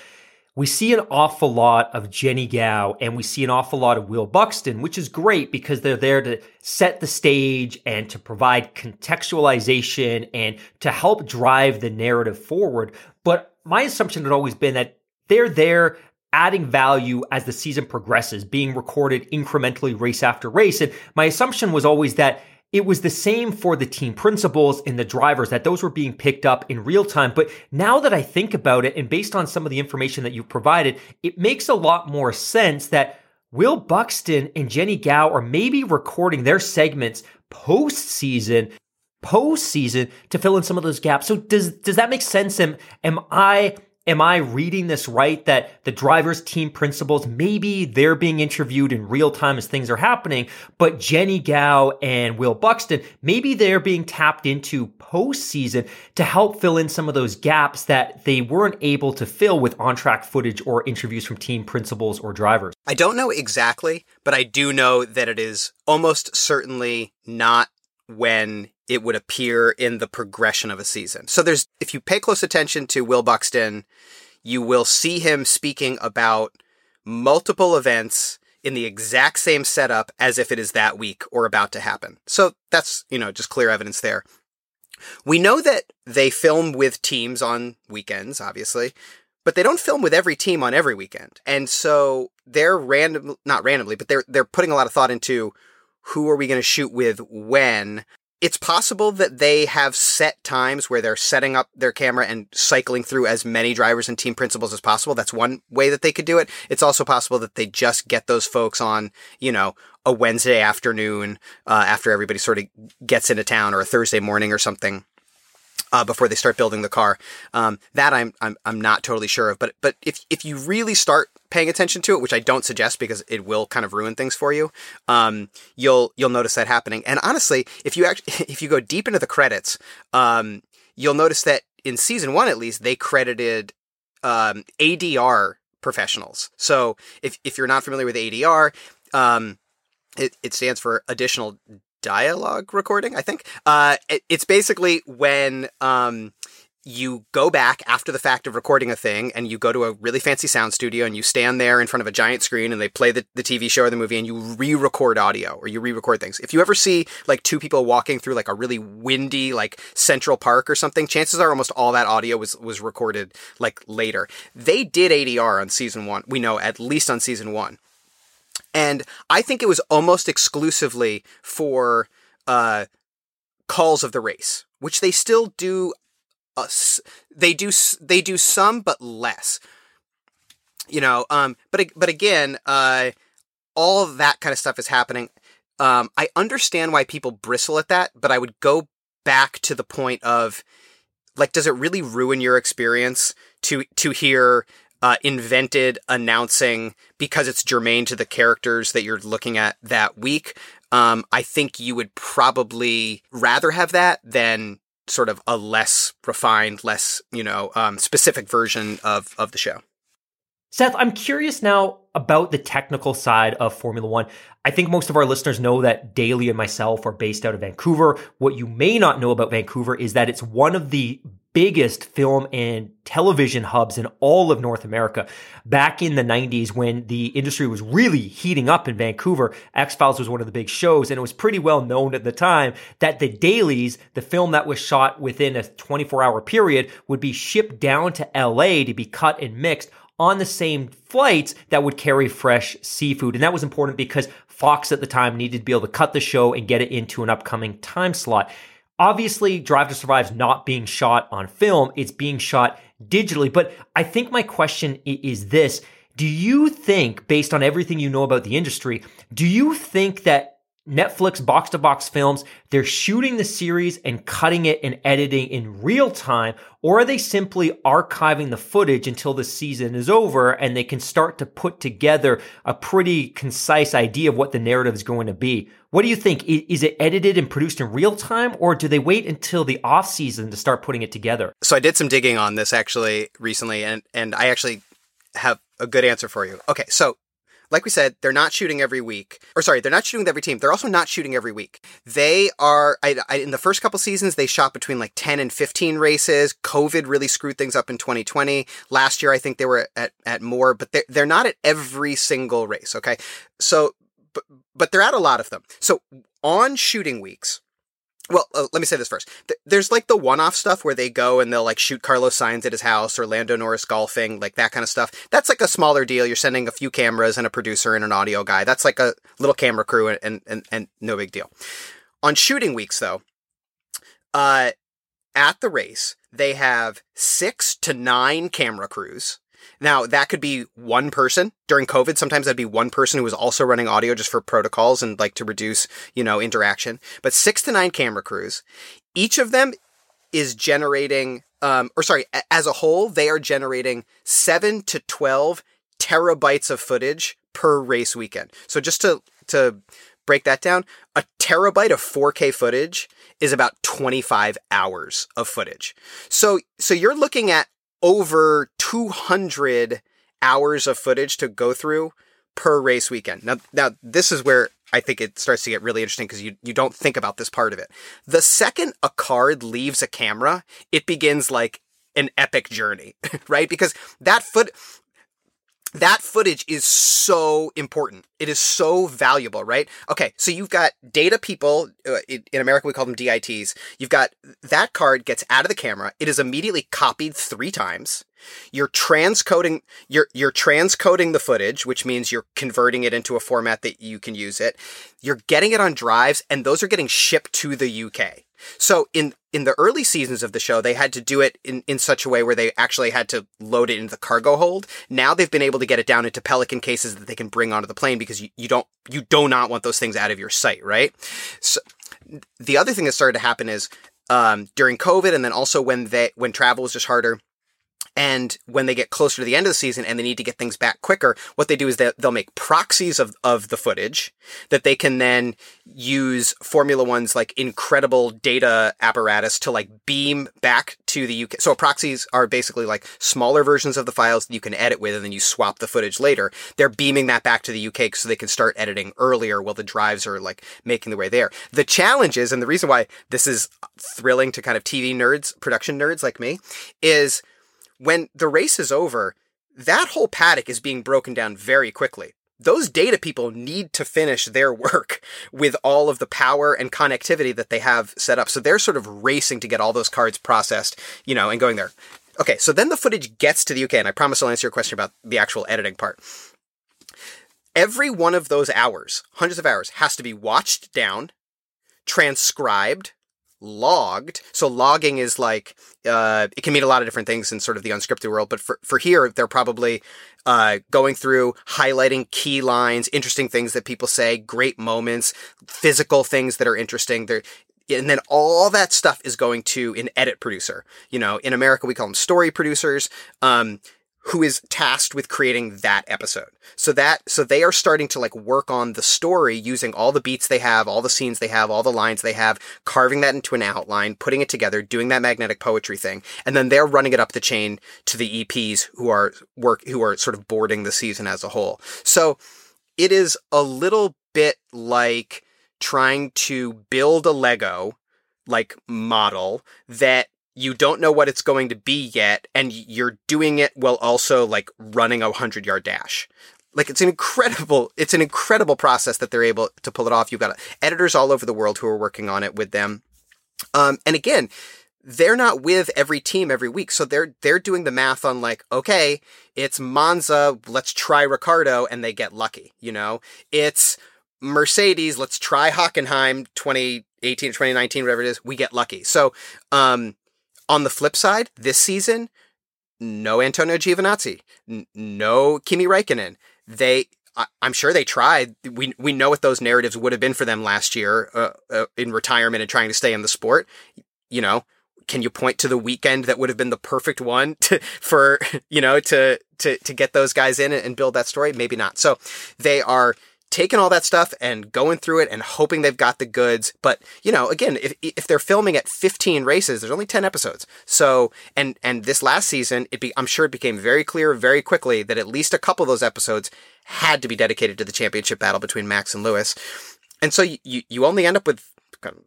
We see an awful lot of Jennie Gow and we see an awful lot of Will Buxton, which is great because they're there to set the stage and to provide contextualization and to help drive the narrative forward. But my assumption had always been that they're there adding value as the season progresses, being recorded incrementally race after race. And my assumption was always that it was the same for the team principals and the drivers that those were being picked up in real time. But now that I think about it and based on some of the information that you've provided, it makes a lot more sense that Will Buxton and Jennie Gow are maybe recording their segments post-season post-season to fill in some of those gaps. So does does that make sense? Am am I Am I reading this right that the driver's team principals, maybe they're being interviewed in real time as things are happening, but Jennie Gow and Will Buxton, maybe they're being tapped into postseason to help fill in some of those gaps that they weren't able to fill with on track footage or interviews from team principals or drivers? I don't know exactly, but I do know that it is almost certainly not when it would appear in the progression of a season. So there's, if you pay close attention to Will Buxton, you will see him speaking about multiple events in the exact same setup as if it is that week or about to happen. So that's, you know, just clear evidence there. We know that they film with teams on weekends, obviously, but they don't film with every team on every weekend. And so they're random, not randomly, but they're, they're putting a lot of thought into who are we going to shoot with when it's possible that they have set times where they're setting up their camera and cycling through as many drivers and team principals as possible. That's one way that they could do it. It's also possible that they just get those folks on, you know, a Wednesday afternoon uh, after everybody sort of gets into town or a Thursday morning or something uh, before they start building the car. Um, that I'm, I'm I'm not totally sure of, but but if if you really start paying attention to it, which I don't suggest because it will kind of ruin things for you, um, you'll you'll notice that happening. And honestly, if you actually [laughs] if you go deep into the credits, um, you'll notice that in season one at least they credited um, ADR professionals. So if if you're not familiar with ADR, um, it, it stands for additional dialogue recording, I think. Uh, it, it's basically when um, you go back after the fact of recording a thing and you go to a really fancy sound studio and you stand there in front of a giant screen and they play the, the TV show or the movie and you re-record audio or you re-record things. If you ever see like two people walking through like a really windy like Central Park or something, chances are almost all that audio was was recorded like later. They did ADR on season 1. We know at least on season 1. And I think it was almost exclusively for uh, calls of the race, which they still do. They do they do some, but less. You know, um, but but again, uh, all of that kind of stuff is happening. Um, I understand why people bristle at that, but I would go back to the point of like, does it really ruin your experience to to hear uh, invented announcing because it's germane to the characters that you're looking at that week. Um, I think you would probably rather have that than sort of a less refined, less you know um, specific version of of the show. Seth, I'm curious now about the technical side of Formula One. I think most of our listeners know that Daly and myself are based out of Vancouver. What you may not know about Vancouver is that it's one of the biggest film and television hubs in all of North America. Back in the 90s, when the industry was really heating up in Vancouver, X Files was one of the big shows, and it was pretty well known at the time that the dailies, the film that was shot within a 24 hour period, would be shipped down to LA to be cut and mixed on the same flights that would carry fresh seafood. And that was important because Fox at the time needed to be able to cut the show and get it into an upcoming time slot. Obviously, Drive to Survive is not being shot on film, it's being shot digitally. But I think my question is this Do you think, based on everything you know about the industry, do you think that Netflix box to box films, they're shooting the series and cutting it and editing in real time, or are they simply archiving the footage until the season is over and they can start to put together a pretty concise idea of what the narrative is going to be? What do you think? Is it edited and produced in real time, or do they wait until the off season to start putting it together? So I did some digging on this actually recently, and, and I actually have a good answer for you. Okay, so like we said, they're not shooting every week. Or sorry, they're not shooting with every team. They're also not shooting every week. They are, I, I, in the first couple seasons, they shot between like 10 and 15 races. COVID really screwed things up in 2020. Last year, I think they were at, at more, but they're, they're not at every single race. Okay. So, but, but they're at a lot of them. So on shooting weeks, well, uh, let me say this first. Th- there's like the one-off stuff where they go and they'll like shoot Carlos Sainz at his house or Lando Norris golfing, like that kind of stuff. That's like a smaller deal. You're sending a few cameras and a producer and an audio guy. That's like a little camera crew and and and, and no big deal. On shooting weeks though, uh at the race, they have 6 to 9 camera crews now, that could be one person during COVID. Sometimes that'd be one person who was also running audio just for protocols and like to reduce, you know, interaction. But six to nine camera crews, each of them is generating, um, or sorry, as a whole, they are generating seven to 12 terabytes of footage per race weekend. So just to, to break that down, a terabyte of 4K footage is about 25 hours of footage. So, so you're looking at over 200 hours of footage to go through per race weekend. Now, now this is where I think it starts to get really interesting because you, you don't think about this part of it. The second a card leaves a camera, it begins like an epic journey, [laughs] right? Because that foot, that footage is so important. It is so valuable, right? Okay, so you've got data people, uh, in, America we call them DITs. You've got that card gets out of the camera. It is immediately copied three times. You're transcoding, you're, you're transcoding the footage, which means you're converting it into a format that you can use it. You're getting it on drives and those are getting shipped to the UK. So in in the early seasons of the show, they had to do it in, in such a way where they actually had to load it into the cargo hold. Now they've been able to get it down into Pelican cases that they can bring onto the plane because you, you don't you do not want those things out of your sight, right? So the other thing that started to happen is um, during COVID, and then also when they when travel was just harder and when they get closer to the end of the season and they need to get things back quicker, what they do is that they'll make proxies of, of the footage that they can then use Formula One's like incredible data apparatus to like beam back to the UK. So proxies are basically like smaller versions of the files that you can edit with and then you swap the footage later. They're beaming that back to the UK so they can start editing earlier while the drives are like making the way there. The challenge is, and the reason why this is thrilling to kind of TV nerds, production nerds like me, is when the race is over, that whole paddock is being broken down very quickly. Those data people need to finish their [laughs] work with all of the power and connectivity that they have set up. So they're sort of racing to get all those cards processed, you know, and going there. Okay, so then the footage gets to the UK, and I promise I'll answer your question about the actual editing part. Every one of those hours, hundreds of hours, has to be watched down, transcribed, logged. So logging is like uh, it can mean a lot of different things in sort of the unscripted world. But for for here, they're probably uh, going through highlighting key lines, interesting things that people say, great moments, physical things that are interesting. They're and then all that stuff is going to an edit producer. You know, in America we call them story producers. Um, who is tasked with creating that episode. So that, so they are starting to like work on the story using all the beats they have, all the scenes they have, all the lines they have, carving that into an outline, putting it together, doing that magnetic poetry thing. And then they're running it up the chain to the EPs who are work, who are sort of boarding the season as a whole. So it is a little bit like trying to build a Lego like model that you don't know what it's going to be yet, and you're doing it while also like running a hundred yard dash. Like it's an incredible, it's an incredible process that they're able to pull it off. You've got editors all over the world who are working on it with them. Um, and again, they're not with every team every week. So they're, they're doing the math on like, okay, it's Monza. Let's try Ricciardo. and they get lucky. You know, it's Mercedes. Let's try Hockenheim 2018 or 2019, whatever it is. We get lucky. So, um, on the flip side, this season, no Antonio Giovinazzi, n- no Kimi Räikkönen. They, I, am sure they tried. We we know what those narratives would have been for them last year uh, uh, in retirement and trying to stay in the sport. You know, can you point to the weekend that would have been the perfect one [laughs] to, for you know to to to get those guys in and build that story? Maybe not. So they are taking all that stuff and going through it and hoping they've got the goods. But, you know, again, if, if they're filming at 15 races, there's only 10 episodes. So, and, and this last season, it be, I'm sure it became very clear very quickly that at least a couple of those episodes had to be dedicated to the championship battle between Max and Lewis. And so you, you only end up with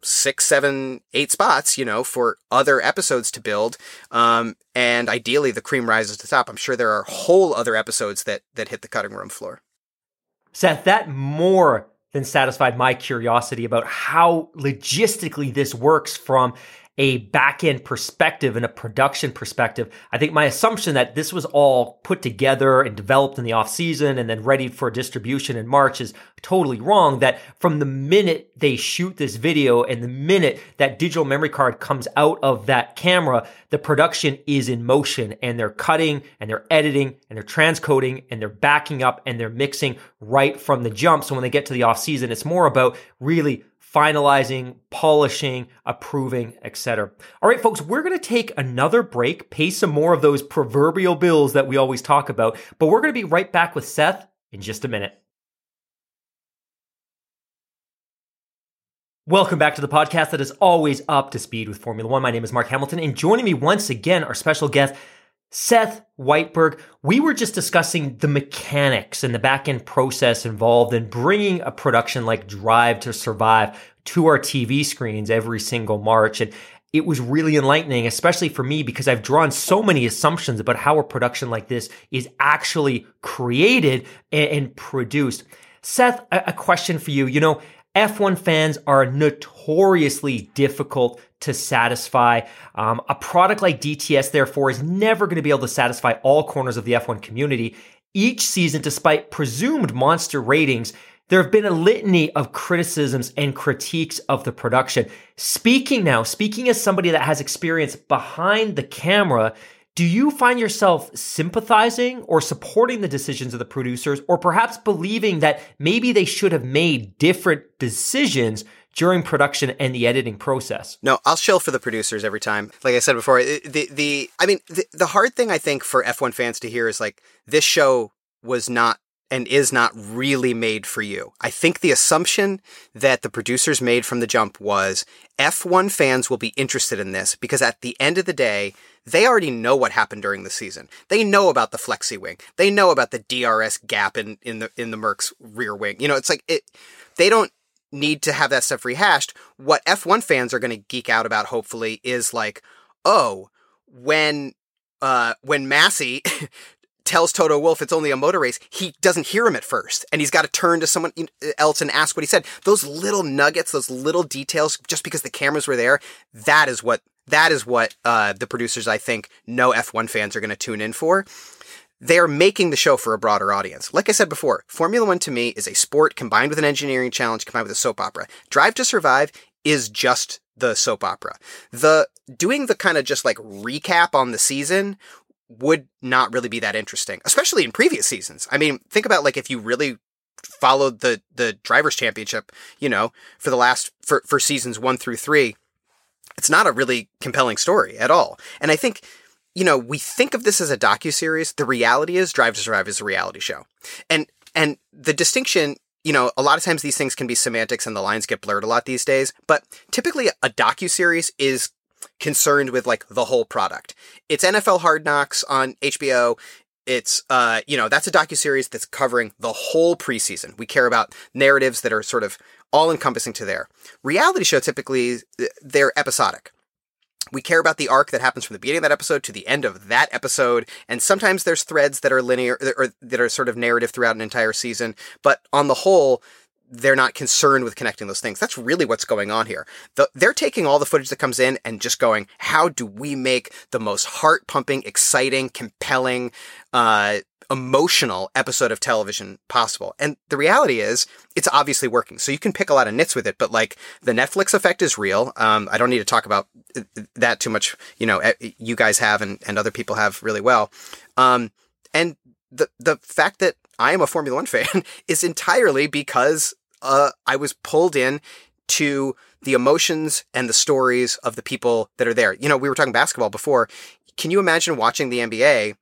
six, seven, eight spots, you know, for other episodes to build. Um, and ideally the cream rises to the top. I'm sure there are whole other episodes that, that hit the cutting room floor. Seth, that more than satisfied my curiosity about how logistically this works from a back end perspective and a production perspective. I think my assumption that this was all put together and developed in the off season and then ready for distribution in March is totally wrong. That from the minute they shoot this video and the minute that digital memory card comes out of that camera, the production is in motion and they're cutting and they're editing and they're transcoding and they're backing up and they're mixing right from the jump. So when they get to the off season, it's more about really finalizing, polishing, approving, etc. All right, folks, we're going to take another break, pay some more of those proverbial bills that we always talk about, but we're going to be right back with Seth in just a minute. Welcome back to the podcast that is always up to speed with Formula One. My name is Mark Hamilton, and joining me once again, our special guest, Seth Weitberg, we were just discussing the mechanics and the back end process involved in bringing a production like Drive to Survive to our TV screens every single March. And it was really enlightening, especially for me, because I've drawn so many assumptions about how a production like this is actually created and, produced. Seth, a question for you. You know, F1 fans are notoriously difficult to satisfy. Um, a product like DTS, therefore, is never going to be able to satisfy all corners of the F1 community. Each season, despite presumed monster ratings, there have been a litany of criticisms and critiques of the production. Speaking now, speaking as somebody that has experience behind the camera, do you find yourself sympathizing or supporting the decisions of the producers, or perhaps believing that maybe they should have made different decisions during production and the editing process? No, I'll shill for the producers every time. Like I said before, the the I mean the, the hard thing I think for F1 fans to hear is like this show was not and is not really made for you. I think the assumption that the producers made from the jump was F1 fans will be interested in this because at the end of the day, they already know what happened during the season. They know about the flexi wing. They know about the DRS gap in, in the in the Mercs rear wing. You know, it's like it they don't need to have that stuff rehashed. What F1 fans are going to geek out about hopefully is like, "Oh, when uh when Masi [laughs] tells Toto Wolff it's only a motor race, he doesn't hear him at first. And he's got to turn to someone else and ask what he said. Those little nuggets, those little details, just because the cameras were there, that is what, that is what, uh, the producers, I think, no F1 fans are going to tune in for. They are making the show for a broader audience. Like I said before, Formula One to me is a sport combined with an engineering challenge combined with a soap opera. Drive to Survive is just the soap opera. The doing the kind of just like recap on the season would not really be that interesting, especially in previous seasons. I mean, think about like if you really followed the the drivers championship, you know, for the last for for seasons 1 through 3, it's not a really compelling story at all. And I think you know, we think of this as a docu series. The reality is Drive to Survive is a reality show. And and the distinction you know, a lot of times these things can be semantics and the lines get blurred a lot these days, but typically a docu series is concerned with like the whole product. It's NFL Hard Knocks on HBO. It's uh, you know, that's a docu series that's covering the whole preseason. We care about narratives that are sort of all encompassing to there. Reality show typically they're episodic. we care about the arc that happens from the beginning of that episode to the end of that episode. And sometimes there's threads that are linear or that are sort of narrative throughout an entire season. But on the whole, they're not concerned with connecting those things. That's really what's going on here. The, they're taking all the footage that comes in and just going, how do we make the most heart pumping, exciting, compelling, uh, emotional episode of television possible. And the reality is, it's obviously working. So you can pick a lot of nits with it, but like the Netflix effect is real. Um, I don't need to talk about that too much. You know, you guys have and, and other people have really well. Um, and the the fact that I am a Formula One [laughs] fan is entirely because uh, I was pulled in to the emotions and the stories of the people that are there. You know, we were talking basketball before. Can you imagine watching the NBA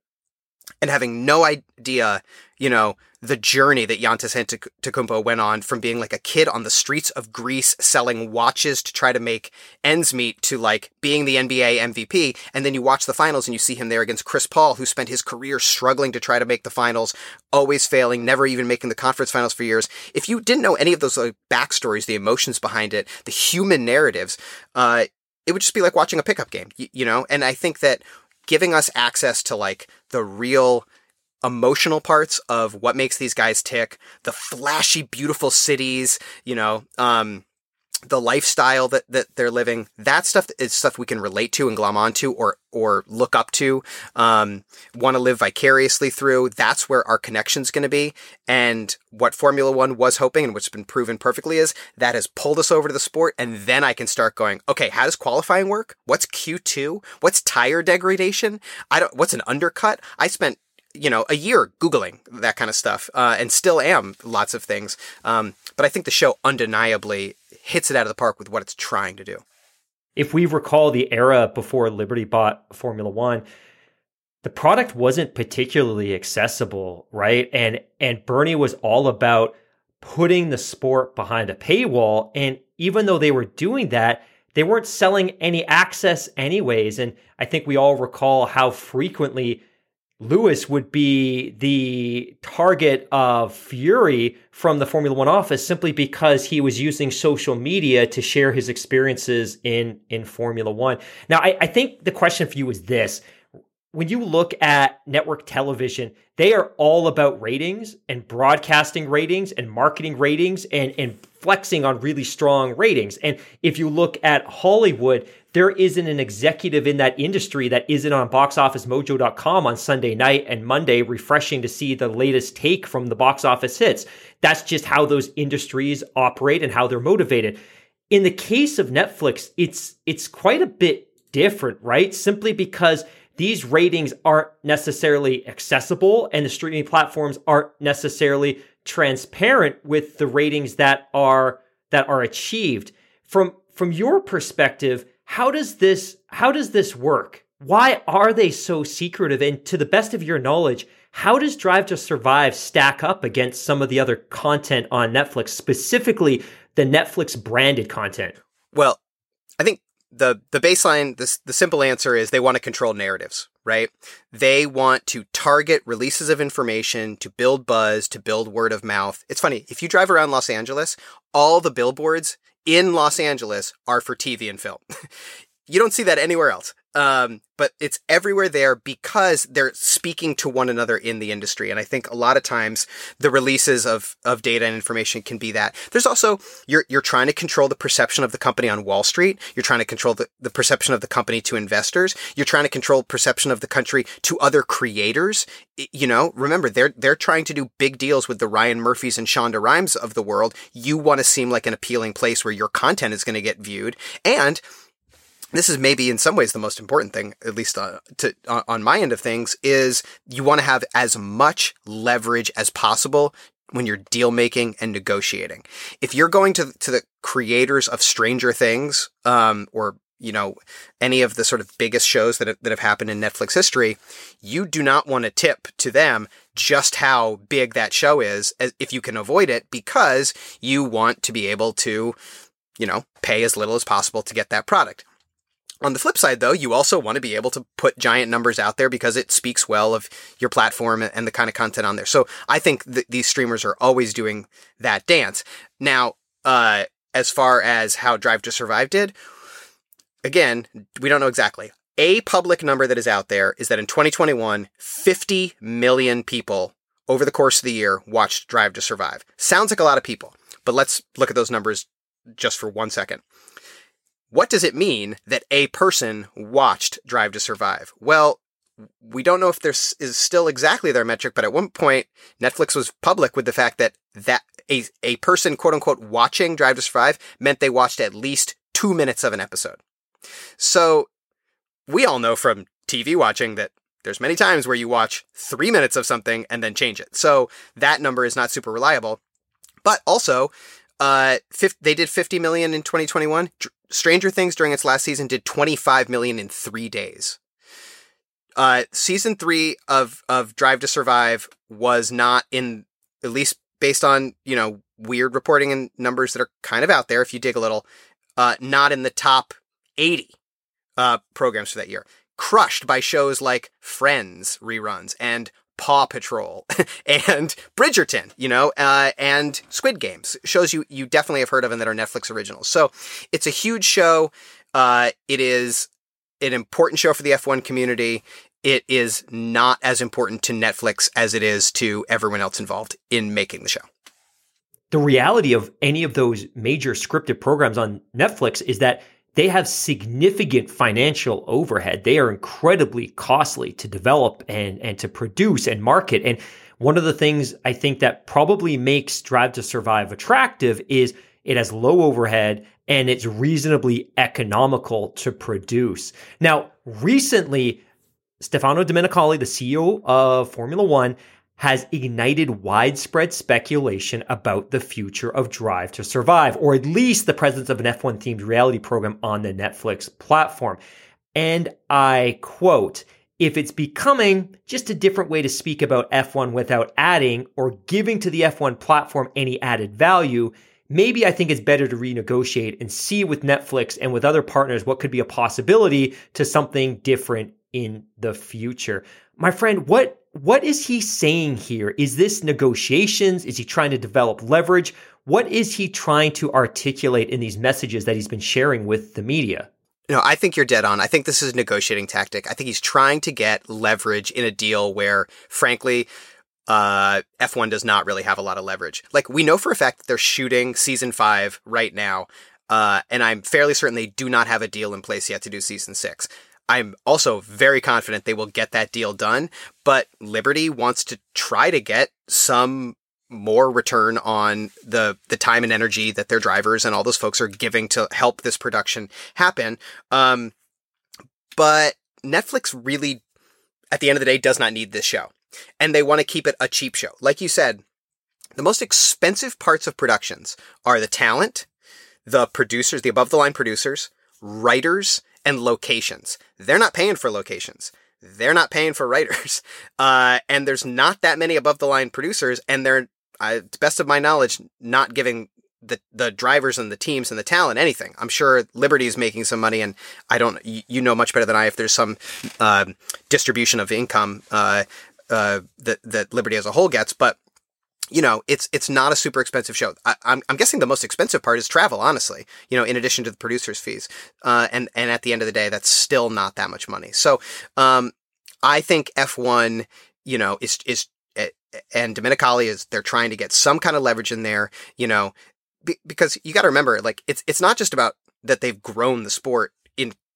and having no idea, you know, the journey that Giannis Antetokounmpo went on from being like a kid on the streets of Greece selling watches to try to make ends meet to like being the NBA MVP. And then you watch the finals and you see him there against Chris Paul, who spent his career struggling to try to make the finals, always failing, never even making the conference finals for years. If you didn't know any of those like, backstories, the emotions behind it, the human narratives, uh, it would just be like watching a pickup game, you, you know? And I think that giving us access to like the real emotional parts of what makes these guys tick, the flashy, beautiful cities, you know, um, the lifestyle that, that they're living, that stuff is stuff we can relate to and glom onto or, or look up to, um, want to live vicariously through. That's where our connection's going to be. And what Formula One was hoping and what's been proven perfectly is that has pulled us over to the sport. And then I can start going, okay, how does qualifying work? What's Q2? What's tire degradation? I don't, what's an undercut? I spent you know, a year Googling that kind of stuff, uh, and still am lots of things. Um, but I think the show undeniably hits it out of the park with what it's trying to do. If we recall the era before Liberty bought Formula One, the product wasn't particularly accessible, right? And and Bernie was all about putting the sport behind a paywall. And even though they were doing that, they weren't selling any access anyways. And I think we all recall how frequently Lewis would be the target of fury from the Formula One office simply because he was using social media to share his experiences in, in Formula One. Now, I, I think the question for you is this. When you look at network television, they are all about ratings and broadcasting ratings and marketing ratings and, and flexing on really strong ratings. And if you look at Hollywood, there isn't an executive in that industry that isn't on boxofficemojo.com on Sunday night and Monday refreshing to see the latest take from the box office hits. That's just how those industries operate and how they're motivated. In the case of Netflix, it's it's quite a bit different, right? Simply because these ratings aren't necessarily accessible and the streaming platforms aren't necessarily transparent with the ratings that are that are achieved. From from your perspective, how does this how does this work? Why are they so secretive? And to the best of your knowledge, how does Drive to Survive stack up against some of the other content on Netflix, specifically the Netflix branded content? Well, I think the the baseline, the, the simple answer is they want to control narratives, right? They want to target releases of information to build buzz, to build word of mouth. It's funny, if you drive around Los Angeles, all the billboards in Los Angeles are for TV and film. [laughs] you don't see that anywhere else. Um, but it's everywhere there because they're speaking to one another in the industry. And I think a lot of times the releases of, of data and information can be that. There's also, you're, you're trying to control the perception of the company on Wall Street. You're trying to control the, the perception of the company to investors. You're trying to control perception of the country to other creators. You know, remember, they're, they're trying to do big deals with the Ryan Murphys and Shonda Rhimes of the world. You want to seem like an appealing place where your content is going to get viewed. And this is maybe in some ways the most important thing, at least uh, to, uh, on my end of things, is you want to have as much leverage as possible when you're deal making and negotiating. If you're going to to the creators of Stranger Things, um, or you know any of the sort of biggest shows that have, that have happened in Netflix history, you do not want to tip to them just how big that show is, if you can avoid it, because you want to be able to, you know, pay as little as possible to get that product. On the flip side, though, you also want to be able to put giant numbers out there because it speaks well of your platform and the kind of content on there. So I think th- these streamers are always doing that dance. Now, uh, as far as how Drive to Survive did, again, we don't know exactly. A public number that is out there is that in 2021, 50 million people over the course of the year watched Drive to Survive. Sounds like a lot of people, but let's look at those numbers just for one second. What does it mean that a person watched Drive to Survive? Well, we don't know if there is is still exactly their metric, but at one point, Netflix was public with the fact that that a, a person, quote unquote, watching Drive to Survive meant they watched at least two minutes of an episode. So we all know from TV watching that there's many times where you watch three minutes of something and then change it. So that number is not super reliable. But also, uh, 50, they did 50 million in 2021. Stranger Things during its last season did 25 million in three days. Uh, season three of of Drive to Survive was not in at least based on you know weird reporting and numbers that are kind of out there. If you dig a little, uh, not in the top 80 uh, programs for that year. Crushed by shows like Friends reruns and Paw Patrol [laughs] and Bridgerton, you know, uh, and Squid Games shows you you definitely have heard of and that are Netflix originals. So it's a huge show. Uh, it is an important show for the F1 community. It is not as important to Netflix as it is to everyone else involved in making the show. The reality of any of those major scripted programs on Netflix is that they have significant financial overhead. They are incredibly costly to develop and, and to produce and market. And one of the things I think that probably makes Drive to Survive attractive is it has low overhead and it's reasonably economical to produce. Now, recently, Stefano Domenicali, the CEO of Formula One, has ignited widespread speculation about the future of Drive to Survive, or at least the presence of an F1 themed reality program on the Netflix platform. And I quote, if it's becoming just a different way to speak about F1 without adding or giving to the F1 platform any added value, maybe I think it's better to renegotiate and see with Netflix and with other partners what could be a possibility to something different in the future. My friend, what what is he saying here? Is this negotiations? Is he trying to develop leverage? What is he trying to articulate in these messages that he's been sharing with the media? No, I think you're dead on. I think this is a negotiating tactic. I think he's trying to get leverage in a deal where, frankly, uh, F1 does not really have a lot of leverage. Like, we know for a fact that they're shooting season five right now. Uh, and I'm fairly certain they do not have a deal in place yet to do season six. I'm also very confident they will get that deal done, but Liberty wants to try to get some more return on the the time and energy that their drivers and all those folks are giving to help this production happen. Um, but Netflix really, at the end of the day, does not need this show, and they want to keep it a cheap show. Like you said, the most expensive parts of productions are the talent, the producers, the above the line producers, writers, and locations. They're not paying for locations. They're not paying for writers. [laughs] Uh, and there's not that many above the line producers, and they're, uh, to best of my knowledge, not giving the the drivers and the teams and the talent anything. I'm sure Liberty is making some money, and I don't. You know much better than I if there's some uh, distribution of income uh, uh, that that Liberty as a whole gets, but you know, it's it's not a super expensive show. I, am I'm, I'm guessing the most expensive part is travel, honestly. You know, in addition to the producers' fees, uh, and and at the end of the day, that's still not that much money. So, um, I think F1, you know, is is and Domenicali is they're trying to get some kind of leverage in there. You know, because you got to remember, like it's it's not just about that they've grown the sport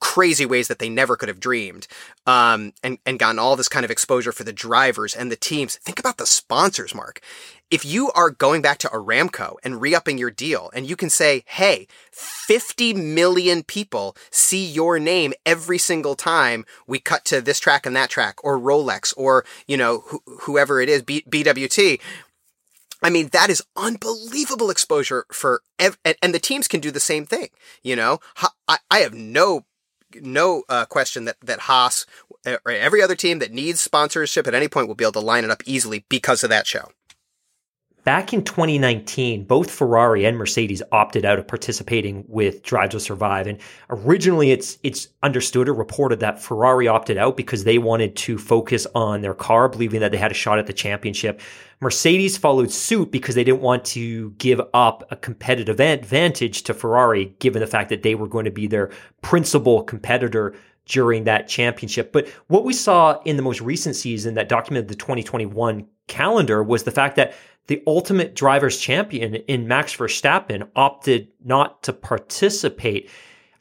crazy ways that they never could have dreamed um, and, and gotten all this kind of exposure for the drivers and the teams. Think about the sponsors, Mark. If you are going back to Aramco and re-upping your deal and you can say, hey, 50 million people see your name every single time we cut to this track and that track or Rolex or, you know, wh- whoever it is, B- BWT, I mean, that is unbelievable exposure for, ev- and the teams can do the same thing. You know, I have no no uh, question that that Haas or every other team that needs sponsorship at any point will be able to line it up easily because of that show. Back in 2019, both Ferrari and Mercedes opted out of participating with Drive to Survive. And originally it's it's understood or reported that Ferrari opted out because they wanted to focus on their car, believing that they had a shot at the championship. Mercedes followed suit because they didn't want to give up a competitive advantage to Ferrari, given the fact that they were going to be their principal competitor during that championship. But what we saw in the most recent season that documented the 2021 calendar was the fact that the ultimate driver's champion in Max Verstappen opted not to participate.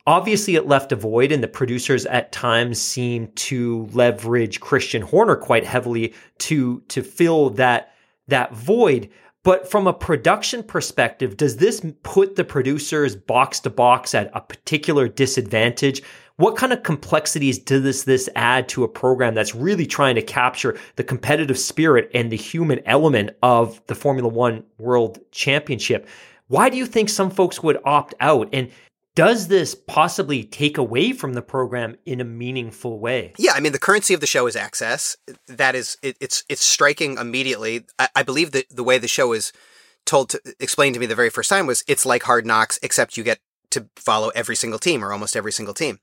Obviously, it left a void, and the producers at times seemed to leverage Christian Horner quite heavily to to fill that that void. But from a production perspective, does this put the producers box to box at a particular disadvantage what kind of complexities does this add to a program that's really trying to capture the competitive spirit and the human element of the Formula One World Championship? Why do you think some folks would opt out? And does this possibly take away from the program in a meaningful way? Yeah, I mean the currency of the show is access. That is, it, it's it's striking immediately. I, I believe that the way the show is told to explain to me the very first time was it's like Hard Knocks, except you get to follow every single team or almost every single team.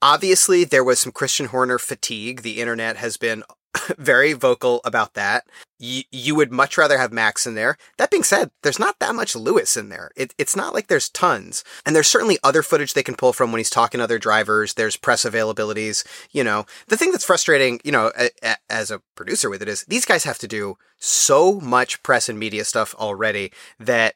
Obviously, there was some Christian Horner fatigue. The internet has been [laughs] very vocal about that. You, you would much rather have Max in there. That being said, there's not that much Lewis in there. It, it's not like there's tons. And there's certainly other footage they can pull from when he's talking to other drivers. There's press availabilities. You know, the thing that's frustrating, you know, a, a, as a producer with it is these guys have to do so much press and media stuff already that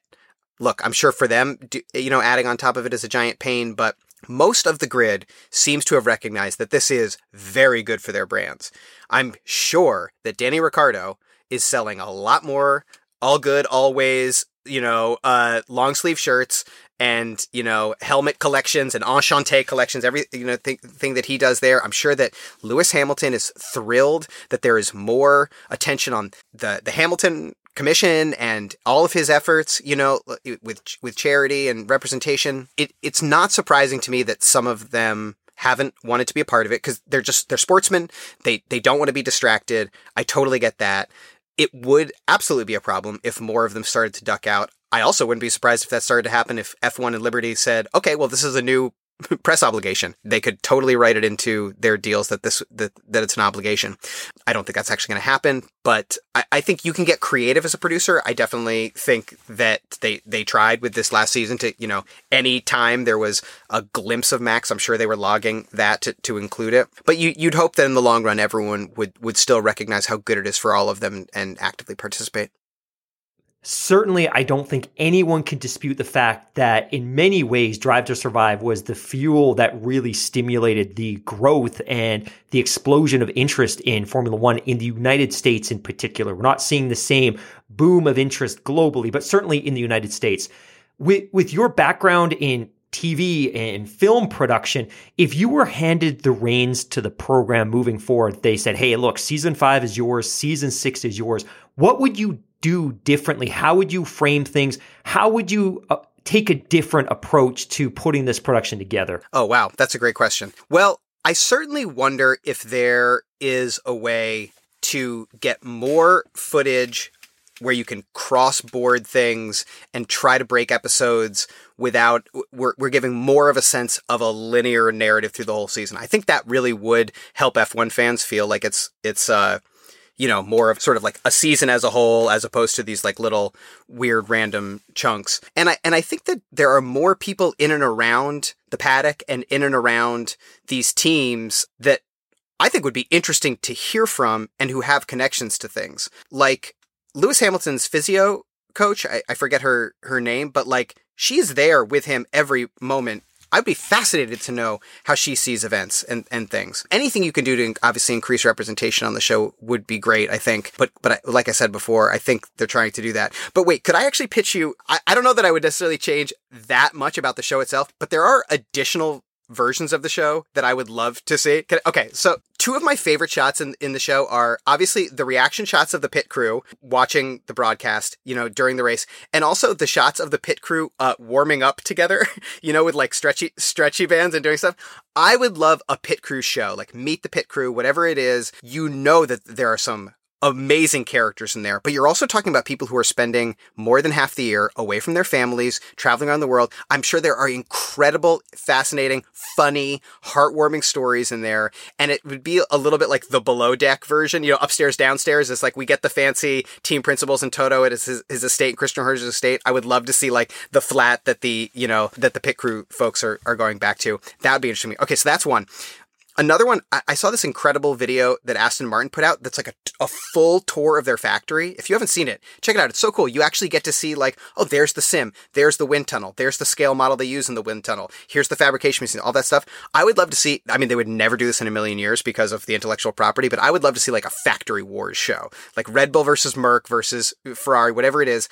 look, I'm sure for them, you know, adding on top of it is a giant pain, but most of the grid seems to have recognized that this is very good for their brands. I'm sure that Danny Ricciardo is selling a lot more all good, always, you know, uh, long sleeve shirts and, you know, helmet collections and enchanté collections, every, you know, thing, thing that he does there. I'm sure that Lewis Hamilton is thrilled that there is more attention on the, the Hamilton commission and all of his efforts, you know, with with charity and representation, it, it's not surprising to me that some of them haven't wanted to be a part of it because they're just they're sportsmen. They they don't want to be distracted. I totally get that. It would absolutely be a problem if more of them started to duck out. I also wouldn't be surprised if that started to happen if F1 and Liberty said, "Okay, well, this is a new [laughs] press obligation. They could totally write it into their deals that this that, that it's an obligation. I don't think that's actually going to happen, but I, I think you can get creative as a producer. I definitely think that they they tried with this last season to you know any time there was a glimpse of Max, I'm sure they were logging that to, to include it. But you you'd hope that in the long run everyone would would still recognize how good it is for all of them and actively participate. Certainly, I don't think anyone can dispute the fact that in many ways, Drive to Survive was the fuel that really stimulated the growth and the explosion of interest in Formula One in the United States in particular. We're not seeing the same boom of interest globally, but certainly in the United States. With, with your background in TV and film production, if you were handed the reins to the program moving forward, they said, Hey, look, season five is yours, season six is yours. What would you do differently? How would you frame things? How would you uh, take a different approach to putting this production together? Oh, wow. That's a great question. Well, I certainly wonder if there is a way to get more footage where you can cross board things and try to break episodes without we're, we're giving more of a sense of a linear narrative through the whole season. I think that really would help F1 fans feel like it's it's uh you know, more of sort of like a season as a whole as opposed to these like little weird random chunks. And I and I think that there are more people in and around the paddock and in and around these teams that I think would be interesting to hear from and who have connections to things. Like Lewis Hamilton's physio coach, I, I forget her her name, but like she's there with him every moment I'd be fascinated to know how she sees events and, and things. Anything you can do to obviously increase representation on the show would be great, I think. But, but I, like I said before, I think they're trying to do that. But wait, could I actually pitch you? I, I don't know that I would necessarily change that much about the show itself, but there are additional versions of the show that I would love to see. Okay, so two of my favorite shots in, in the show are obviously the reaction shots of the pit crew watching the broadcast, you know, during the race, and also the shots of the pit crew uh, warming up together, [laughs] you know, with like stretchy stretchy bands and doing stuff. I would love a pit crew show, like meet the pit crew, whatever it is. You know that there are some amazing characters in there, but you're also talking about people who are spending more than half the year away from their families, traveling around the world. I'm sure there are incredible, fascinating, funny, heartwarming stories in there. And it would be a little bit like the below deck version, you know, upstairs, downstairs. It's like we get the fancy team principals and Toto at his, his estate, Christian Horner's estate. I would love to see like the flat that the, you know, that the pit crew folks are, are going back to. That would be interesting. Okay. So that's one. Another one, I, saw this incredible video that Aston Martin put out that's like a, a full tour of their factory. If you haven't seen it, check it out. It's so cool. You actually get to see like, oh, there's the sim, there's the wind tunnel, there's the scale model they use in the wind tunnel, here's the fabrication machine, all that stuff. I would love to see, I mean, they would never do this in a million years because of the intellectual property, but I would love to see like a factory wars show, like Red Bull versus Merc versus Ferrari, whatever it is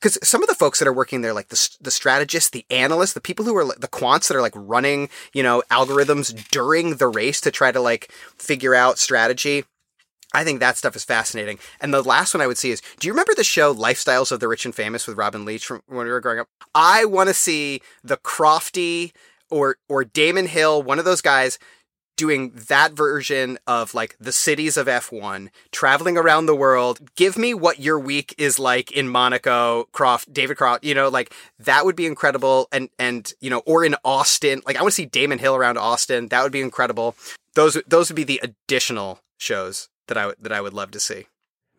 because some of the folks that are working there, like the the strategists, the analysts, the people who are the quants that are like running, you know, algorithms during the race to try to like figure out strategy. I think that stuff is fascinating. And the last one I would see is, do you remember the show Lifestyles of the Rich and Famous with Robin Leach from when we were growing up? I want to see the Crofty or or Damon Hill, one of those guys doing that version of like the cities of F1, traveling around the world. Give me what your week is like in Monaco, Croft, David Croft, you know, like that would be incredible. And, and, you know, or in Austin, like I want to see Damon Hill around Austin. That would be incredible. Those, those would be the additional shows that I, that I would love to see.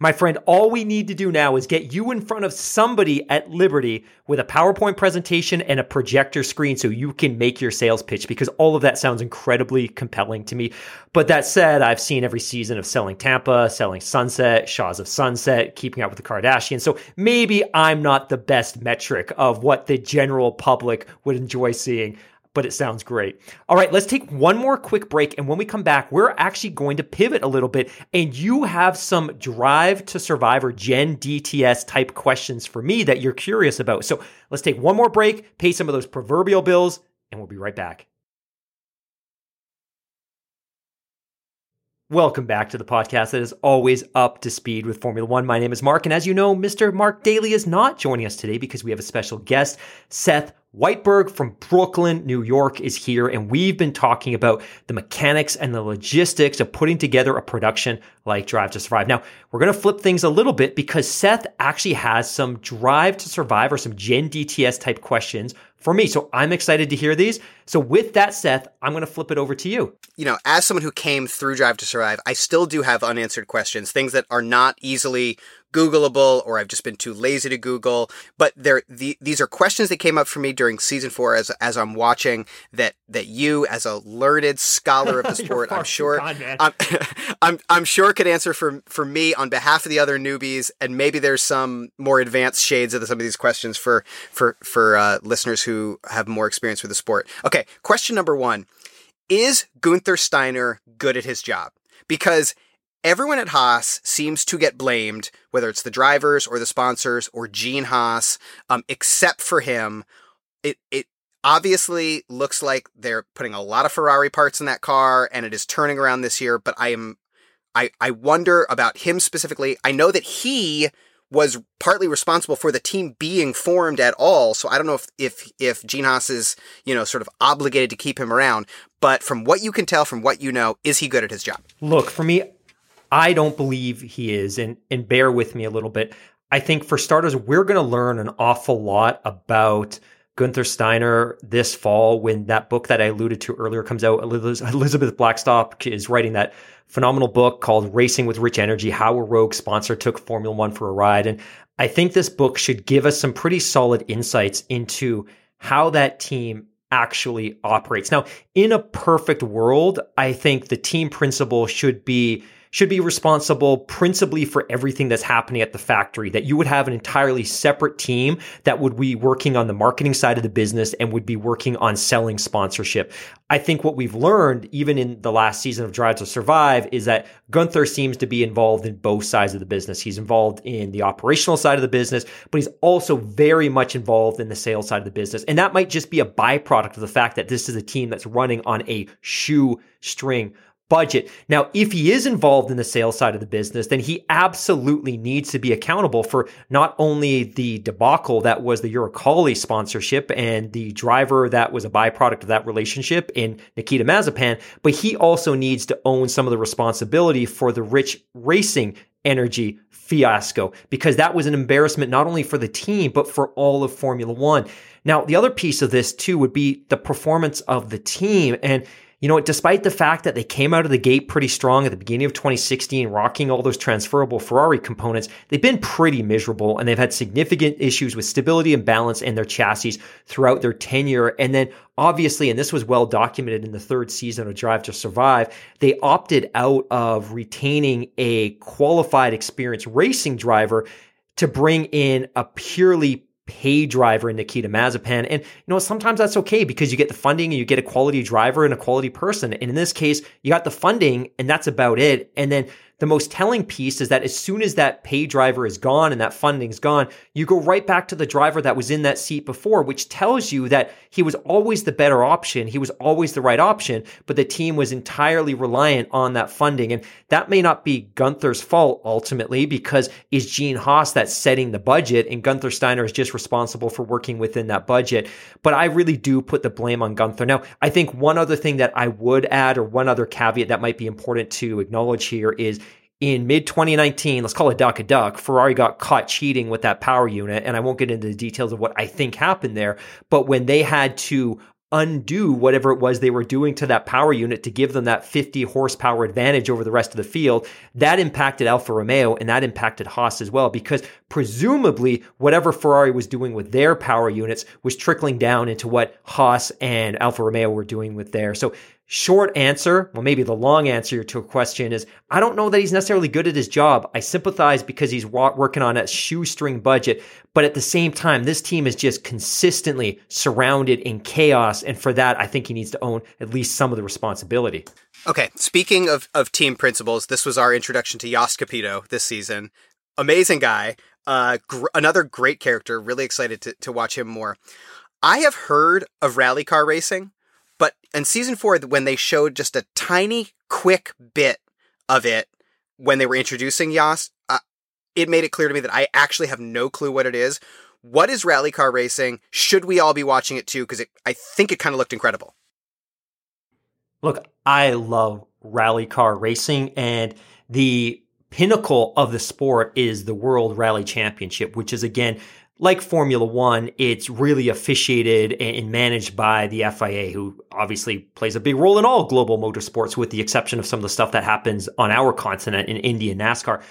My friend, all we need to do now is get you in front of somebody at Liberty with a PowerPoint presentation and a projector screen so you can make your sales pitch because all of that sounds incredibly compelling to me. But that said, I've seen every season of Selling Tampa, Selling Sunset, Shahs of Sunset, Keeping Up with the Kardashians. So maybe I'm not the best metric of what the general public would enjoy seeing but it sounds great. All right, let's take one more quick break. And when we come back, we're actually going to pivot a little bit. And you have some drive to survivor Gen DTS type questions for me that you're curious about. So let's take one more break, pay some of those proverbial bills, and we'll be right back. Welcome back to the podcast that is always up to speed with Formula One. My name is Mark, and as you know, Mr. Mark Daly is not joining us today because we have a special guest, Seth Weitberg from Brooklyn, New York is here, and we've been talking about the mechanics and the logistics of putting together a production like Drive to Survive. Now, we're going to flip things a little bit because Seth actually has some Drive to Survive or some Gen DTS type questions for me. So I'm excited to hear these. So with that, Seth, I'm going to flip it over to you. You know, as someone who came through Drive to Survive, I still do have unanswered questions, things that are not easily Googleable or I've just been too lazy to Google. But there, the, these are questions that came up for me during season four as as I'm watching that that you, as a learned scholar of the [laughs] sport, I'm sure I'm, [laughs] I'm I'm sure could answer for for me on behalf of the other newbies, and maybe there's some more advanced shades of the, some of these questions for for for uh, listeners who have more experience with the sport. Okay, question number one: Is Gunther Steiner good at his job? Because Everyone at Haas seems to get blamed, whether it's the drivers or the sponsors or Gene Haas, um, except for him. It it obviously looks like they're putting a lot of Ferrari parts in that car, and it is turning around this year. But I am, I I wonder about him specifically. I know that he was partly responsible for the team being formed at all. So I don't know if if if Gene Haas is you know sort of obligated to keep him around. But from what you can tell, from what you know, is he good at his job? Look, for me, I don't believe he is, and and bear with me a little bit. I think for starters, we're going to learn an awful lot about Gunther Steiner this fall when that book that I alluded to earlier comes out. Elizabeth Blackstock is writing that phenomenal book called Racing with Rich Energy How a Rogue Sponsor Took Formula One for a Ride. And I think this book should give us some pretty solid insights into how that team actually operates. Now, in a perfect world, I think the team principal should be should be responsible principally for everything that's happening at the factory, that you would have an entirely separate team that would be working on the marketing side of the business and would be working on selling sponsorship. I think what we've learned, even in the last season of Drive to Survive, is that Gunther seems to be involved in both sides of the business. He's involved in the operational side of the business, but he's also very much involved in the sales side of the business. And that might just be a byproduct of the fact that this is a team that's running on a shoestring budget. Now, if he is involved in the sales side of the business, then he absolutely needs to be accountable for not only the debacle that was the Uralkali sponsorship and the driver that was a byproduct of that relationship in Nikita Mazepin, but he also needs to own some of the responsibility for the rich racing energy fiasco because that was an embarrassment not only for the team, but for all of Formula One. Now, the other piece of this too would be the performance of the team. And you know, despite the fact that they came out of the gate pretty strong at the beginning of 2016, rocking all those transferable Ferrari components, they've been pretty miserable and they've had significant issues with stability and balance in their chassis throughout their tenure. And then obviously, and this was well documented in the third season of Drive to Survive, they opted out of retaining a qualified experienced racing driver to bring in a purely pay driver in Nikita Mazepin. And, you know, sometimes that's okay because you get the funding and you get a quality driver and a quality person. And in this case, you got the funding and that's about it. And then the most telling piece is that as soon as that pay driver is gone and that funding's gone, you go right back to the driver that was in that seat before, which tells you that he was always the better option. He was always the right option, but the team was entirely reliant on that funding. And that may not be Gunther's fault ultimately because is Gene Haas that's setting the budget and Gunther Steiner is just responsible for working within that budget. But I really do put the blame on Gunther. Now, I think one other thing that I would add or one other caveat that might be important to acknowledge here is in mid 2019, let's call it duck a duck, Ferrari got caught cheating with that power unit. And I won't get into the details of what I think happened there. But when they had to undo whatever it was they were doing to that power unit to give them that 50 horsepower advantage over the rest of the field. That impacted Alfa Romeo and that impacted Haas as well, because presumably whatever Ferrari was doing with their power units was trickling down into what Haas and Alfa Romeo were doing with theirs. So Short answer, well, maybe the long answer to a question is I don't know that he's necessarily good at his job. I sympathize because he's working on a shoestring budget. But at the same time, this team is just consistently surrounded in chaos. And for that, I think he needs to own at least some of the responsibility. Okay. Speaking of, of team principals, this was our introduction to Jost Capito this season. Amazing guy. Uh, gr- another great character. Really excited to, to watch him more. I have heard of rally car racing in season four, when they showed just a tiny, quick bit of it when they were introducing Yas, uh, it made it clear to me that I actually have no clue what it is. What is rally car racing? Should we all be watching it too? Because I think it kind of looked incredible. Look, I love rally car racing, and the pinnacle of the sport is the World Rally Championship, which is again like Formula One, it's really officiated and managed by the FIA, who obviously plays a big role in all global motorsports, with the exception of some of the stuff that happens on our continent in Indy and NASCAR.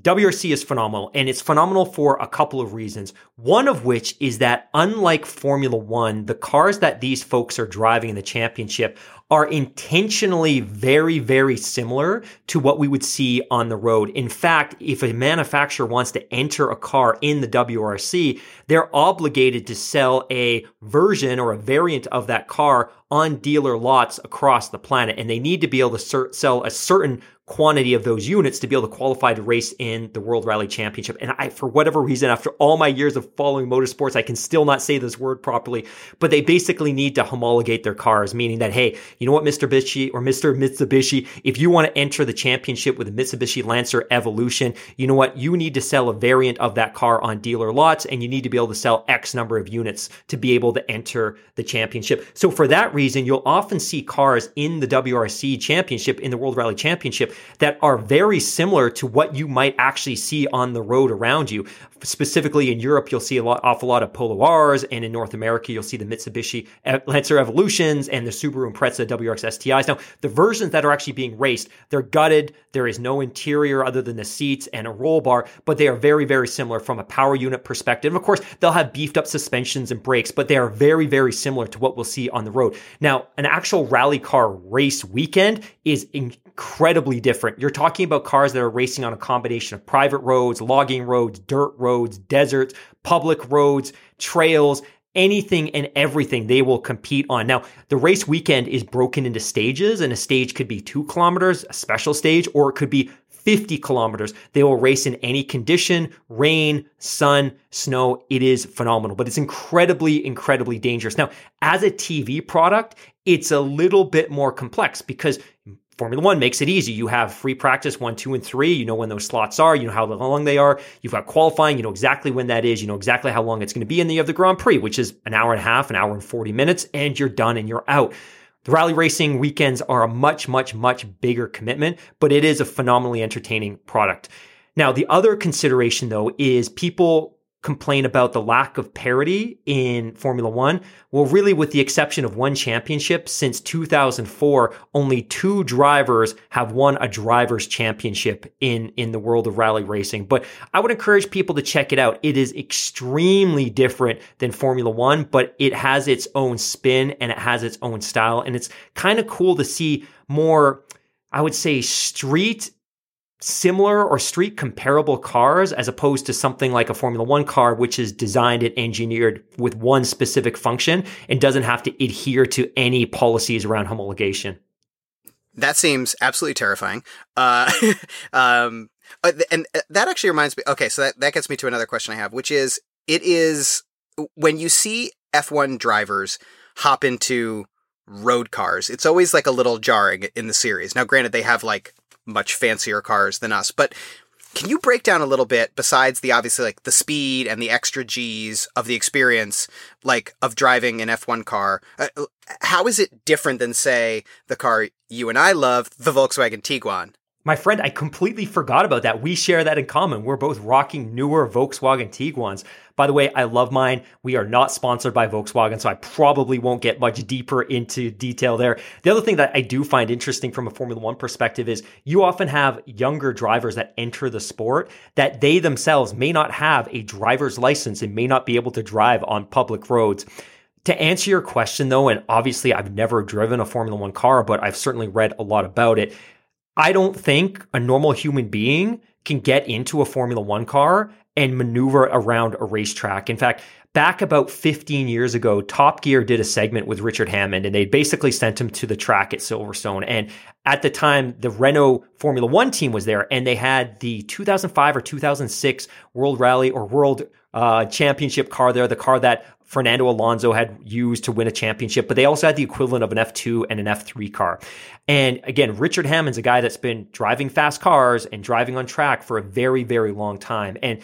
WRC is phenomenal, and it's phenomenal for a couple of reasons. One of which is that, unlike Formula One, the cars that these folks are driving in the championship are intentionally very, very similar to what we would see on the road. In fact, if a manufacturer wants to enter a car in the WRC, they're obligated to sell a version or a variant of that car on dealer lots across the planet. And they need to be able to sell a certain quantity of those units to be able to qualify to race in the World Rally Championship. And I, for whatever reason, after all my years of following motorsports, I can still not say this word properly, but they basically need to homologate their cars, meaning that, hey, you know what, Mr. Mitsubishi or Mr. Mitsubishi, if you want to enter the championship with a Mitsubishi Lancer Evolution, you know what, you need to sell a variant of that car on dealer lots and you need to be able to sell X number of units to be able to enter the championship. So for that reason, you'll often see cars in the WRC championship, in the World Rally Championship, that are very similar to what you might actually see on the road around you. Specifically in Europe, you'll see a lot, awful lot of Polo Rs, and in North America, you'll see the Mitsubishi Lancer Evolutions and the Subaru Impreza WRX STIs. Now, the versions that are actually being raced, they're gutted. There is no interior other than the seats and a roll bar, but they are very, very similar from a power unit perspective. Of course, they'll have beefed up suspensions and brakes, but they are very, very similar to what we'll see on the road. Now, an actual rally car race weekend is incredibly different. You're talking about cars that are racing on a combination of private roads, logging roads, dirt roads, deserts, public roads, trails, anything and everything they will compete on. Now, the race weekend is broken into stages, and a stage could be two kilometers, a special stage, or it could be 50 kilometers. They will race in any condition, rain, sun, snow. It is phenomenal, but it's incredibly, incredibly dangerous. Now, as a TV product, it's a little bit more complex because Formula One makes it easy. You have free practice one, two, and three. You know when those slots are. You know how long they are. You've got qualifying. You know exactly when that is. You know exactly how long it's going to be. And then you have the Grand Prix, which is an hour and a half, an hour and 40 minutes, and you're done and you're out. The rally racing weekends are a much, much, much bigger commitment, but it is a phenomenally entertaining product. Now, the other consideration though is people complain about the lack of parity in Formula One. Well, really, with the exception of one championship since 2004, only two drivers have won a driver's championship in, in the world of rally racing. But I would encourage people to check it out. It is extremely different than Formula One, but it has its own spin and it has its own style. And it's kind of cool to see more, I would say, street similar or street comparable cars as opposed to something like a Formula One car, which is designed and engineered with one specific function and doesn't have to adhere to any policies around homologation. That seems absolutely terrifying. Uh, [laughs] um, uh, and uh, that actually reminds me. Okay, so that, that gets me to another question I have, which is it is when you see F1 drivers hop into road cars, it's always like a little jarring in the series. Now, granted, they have like much fancier cars than us. But can you break down a little bit besides the obviously like the speed and the extra G's of the experience, like of driving an F1 car? Uh, how is it different than say the car you and I love, the Volkswagen Tiguan? My friend, I completely forgot about that. We share that in common. We're both rocking newer Volkswagen Tiguan's. By the way, I love mine. We are not sponsored by Volkswagen, so I probably won't get much deeper into detail there. The other thing that I do find interesting from a Formula One perspective is you often have younger drivers that enter the sport that they themselves may not have a driver's license and may not be able to drive on public roads. To answer your question though, and obviously I've never driven a Formula One car, but I've certainly read a lot about it. I don't think a normal human being can get into a Formula One car and maneuver around a racetrack. In fact, back about 15 years ago, Top Gear did a segment with Richard Hammond and they basically sent him to the track at Silverstone. And at the time, the Renault Formula One team was there and they had the 2005 or 2006 World Rally or World uh, Championship car there, the car that Fernando Alonso had used to win a championship, but they also had the equivalent of an F2 and an F3 car. And again, Richard Hammond's a guy that's been driving fast cars and driving on track for a very, very long time. And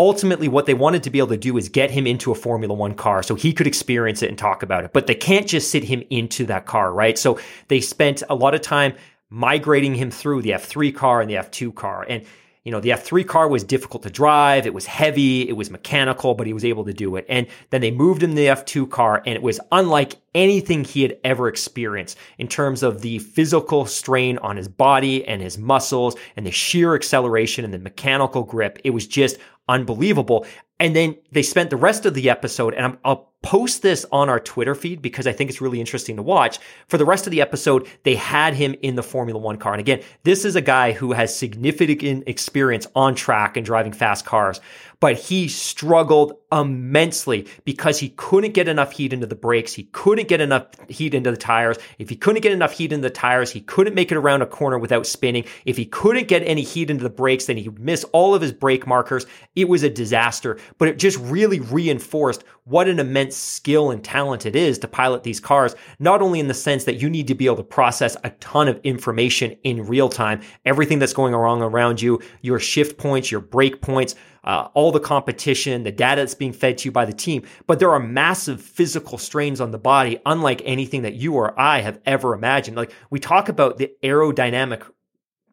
ultimately what they wanted to be able to do is get him into a Formula One car so he could experience it and talk about it. But they can't just sit him into that car, right? So they spent a lot of time migrating him through the F3 car and the F2 car. And you know, the F3 car was difficult to drive. It was heavy. It was mechanical, but he was able to do it. And then they moved him to the F2 car and it was unlike anything he had ever experienced in terms of the physical strain on his body and his muscles and the sheer acceleration and the mechanical grip. It was just unbelievable. And then they spent the rest of the episode, and i will post this on our Twitter feed because I think it's really interesting to watch. For the rest of the episode, they had him in the Formula One car. And again, this is a guy who has significant experience on track and driving fast cars but he struggled immensely because he couldn't get enough heat into the brakes. He couldn't get enough heat into the tires. If he couldn't get enough heat into the tires, he couldn't make it around a corner without spinning. If he couldn't get any heat into the brakes, then he would miss all of his brake markers. It was a disaster, but it just really reinforced what an immense skill and talent it is to pilot these cars, not only in the sense that you need to be able to process a ton of information in real time, everything that's going wrong around you, your shift points, your brake points, uh, all the competition, the data that's being fed to you by the team. But there are massive physical strains on the body, unlike anything that you or I have ever imagined. Like we talk about the aerodynamic,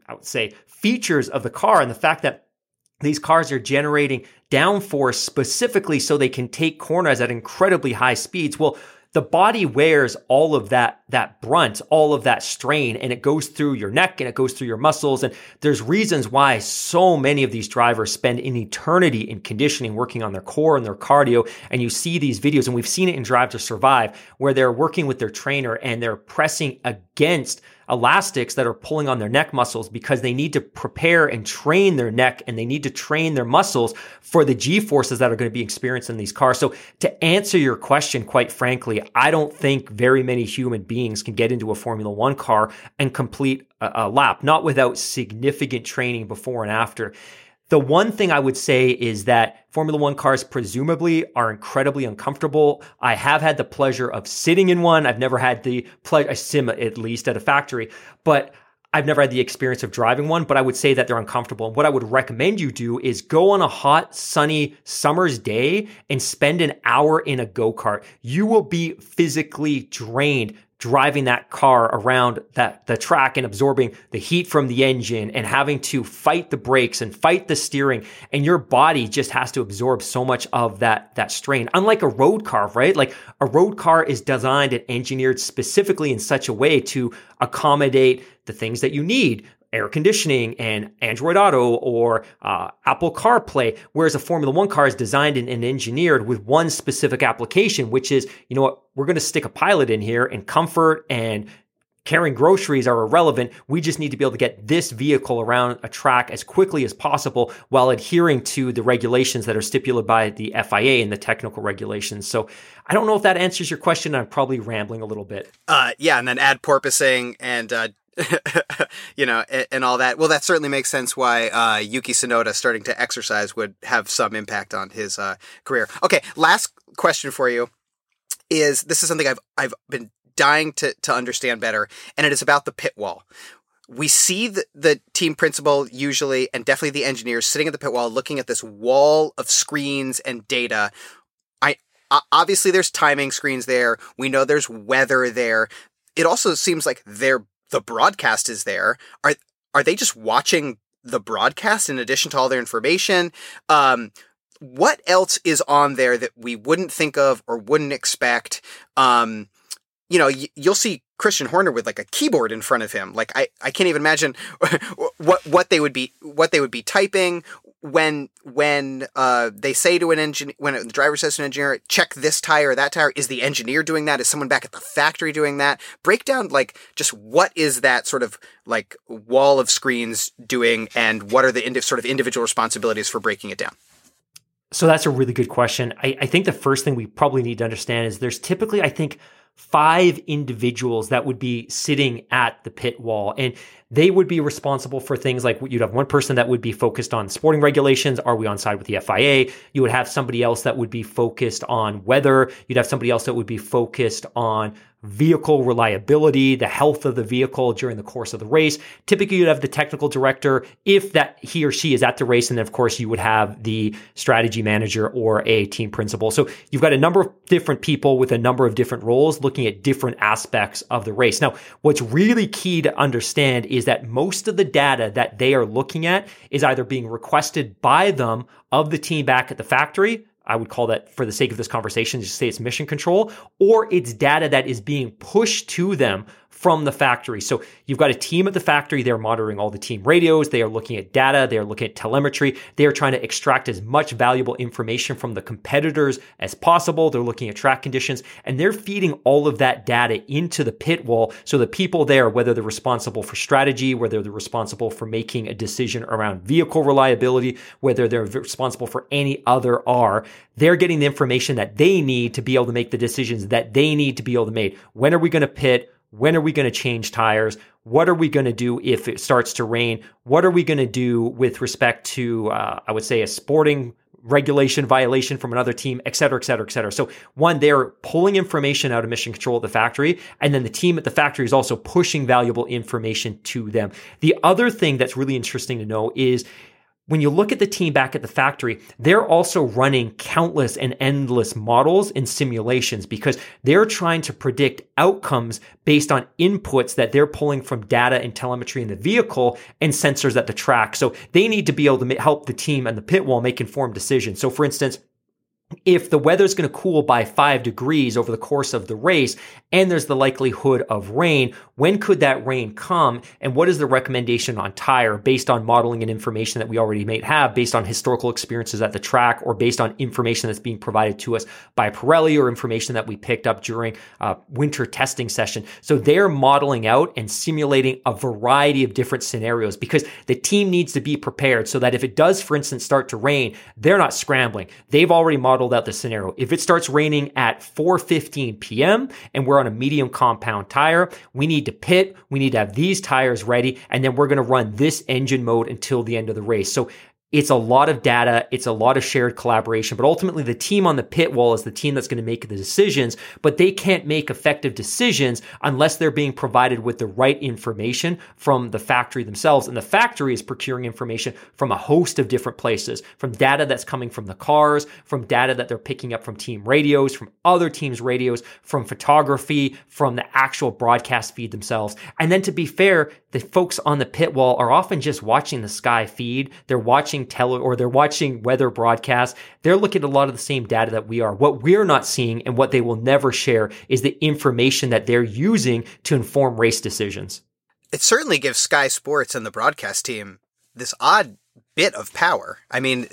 I would say, features of the car and the fact that these cars are generating downforce specifically so they can take corners at incredibly high speeds. Well, the body wears all of that that brunt, all of that strain, and it goes through your neck and it goes through your muscles. And there's reasons why so many of these drivers spend an eternity in conditioning, working on their core and their cardio. And you see these videos, and we've seen it in Drive to Survive, where they're working with their trainer and they're pressing against elastics that are pulling on their neck muscles because they need to prepare and train their neck and they need to train their muscles for the G forces that are going to be experienced in these cars. So to answer your question, quite frankly, I don't think very many human beings can get into a Formula One car and complete a, a lap, not without significant training before and after. The one thing I would say is that Formula One cars presumably are incredibly uncomfortable. I have had the pleasure of sitting in one. I've never had the pleasure, I sim at least at a factory, but I've never had the experience of driving one, but I would say that they're uncomfortable. And what I would recommend you do is go on a hot, sunny summer's day and spend an hour in a go kart. You will be physically drained driving that car around that the track and absorbing the heat from the engine and having to fight the brakes and fight the steering. And your body just has to absorb so much of that that strain. Unlike a road car right? Like a road car is designed and engineered specifically in such a way to accommodate the things that you need air conditioning and Android Auto or uh, Apple CarPlay, whereas a Formula One car is designed and, and, engineered with one specific application, which is, you know what, we're going to stick a pilot in here and comfort and carrying groceries are irrelevant. We just need to be able to get this vehicle around a track as quickly as possible while adhering to the regulations that are stipulated by the FIA and the technical regulations. So I don't know if that answers your question. I'm probably rambling a little bit. Uh, yeah, and then add porpoising and uh, [laughs] you know, and, and, all that. Well, that certainly makes sense why uh, Yuki Tsunoda starting to exercise would have some impact on his uh, career. Okay, last question for you is this is something I've I've been dying to to understand better, and it is about the pit wall. We see the, the team principal usually, and definitely the engineers sitting at the pit wall, looking at this wall of screens and data. I obviously there's timing screens there. We know there's weather there. It also seems like they're the broadcast is there. Are are they just watching the broadcast in addition to all their information? Um, what else is on there that we wouldn't think of or wouldn't expect? Um, you know, y- you'll see Christian Horner with like a keyboard in front of him. Like I, I can't even imagine [laughs] what what they would be what they would be typing when when uh, they say to an engineer when the driver says to an engineer check this tire or that tire is the engineer doing that? Is someone back at the factory doing that? Break down like just what is that sort of like wall of screens doing and what are the indi- sort of individual responsibilities for breaking it down? So that's a really good question. I, I think the first thing we probably need to understand is there's typically i think five individuals that would be sitting at the pit wall. And they would be responsible for things like you'd have one person that would be focused on sporting regulations. Are we on side with the FIA? You would have somebody else that would be focused on weather. You'd have somebody else that would be focused on vehicle reliability, the health of the vehicle during the course of the race. Typically, you'd have the technical director if that he or she is at the race, and then of course you would have the strategy manager or a team principal. So you've got a number of different people with a number of different roles looking at different aspects of the race. Now, what's really key to understand is that most of the data that they are looking at is either being requested by them of the team back at the factory I would call that for the sake of this conversation, just say it's mission control, or it's data that is being pushed to them from the factory. So you've got a team at the factory. They're monitoring all the team radios. They are looking at data. They are looking at telemetry. They are trying to extract as much valuable information from the competitors as possible. They're looking at track conditions and they're feeding all of that data into the pit wall. So the people there, whether they're responsible for strategy, whether they're responsible for making a decision around vehicle reliability, whether they're responsible for any other R, they're getting the information that they need to be able to make the decisions that they need to be able to make. When are we going to pit? When are we going to change tires? What are we going to do if it starts to rain? What are we going to do with respect to, uh, I would say, a sporting regulation violation from another team, et cetera, et cetera, et cetera. So one, they're pulling information out of mission control at the factory. And then the team at the factory is also pushing valuable information to them. The other thing that's really interesting to know is when you look at the team back at the factory, they're also running countless and endless models and simulations because they're trying to predict outcomes based on inputs that they're pulling from data and telemetry in the vehicle and sensors at the track. So they need to be able to help the team and the pit wall make informed decisions. So for instance, if the weather's going to cool by five degrees over the course of the race and there's the likelihood of rain, when could that rain come? And what is the recommendation on tire based on modeling and information that we already may have based on historical experiences at the track or based on information that's being provided to us by Pirelli or information that we picked up during a winter testing session. So they're modeling out and simulating a variety of different scenarios because the team needs to be prepared so that if it does, for instance, start to rain, they're not scrambling. They've already modeled modeled out the scenario. If it starts raining at 4:15 p.m. and we're on a medium compound tire, we need to pit, we need to have these tires ready, and then we're going to run this engine mode until the end of the race. So it's a lot of data, it's a lot of shared collaboration, but ultimately the team on the pit wall is the team that's going to make the decisions, but they can't make effective decisions unless they're being provided with the right information from the factory themselves. And the factory is procuring information from a host of different places, from data that's coming from the cars, from data that they're picking up from team radios, from other teams' radios, from photography, from the actual broadcast feed themselves. And then to be fair, the folks on the pit wall are often just watching the sky feed. They're watching tele or they're watching weather broadcasts. They're looking at a lot of the same data that we are. What we're not seeing and what they will never share is the information that they're using to inform race decisions. It certainly gives Sky Sports and the broadcast team this odd bit of power. I mean,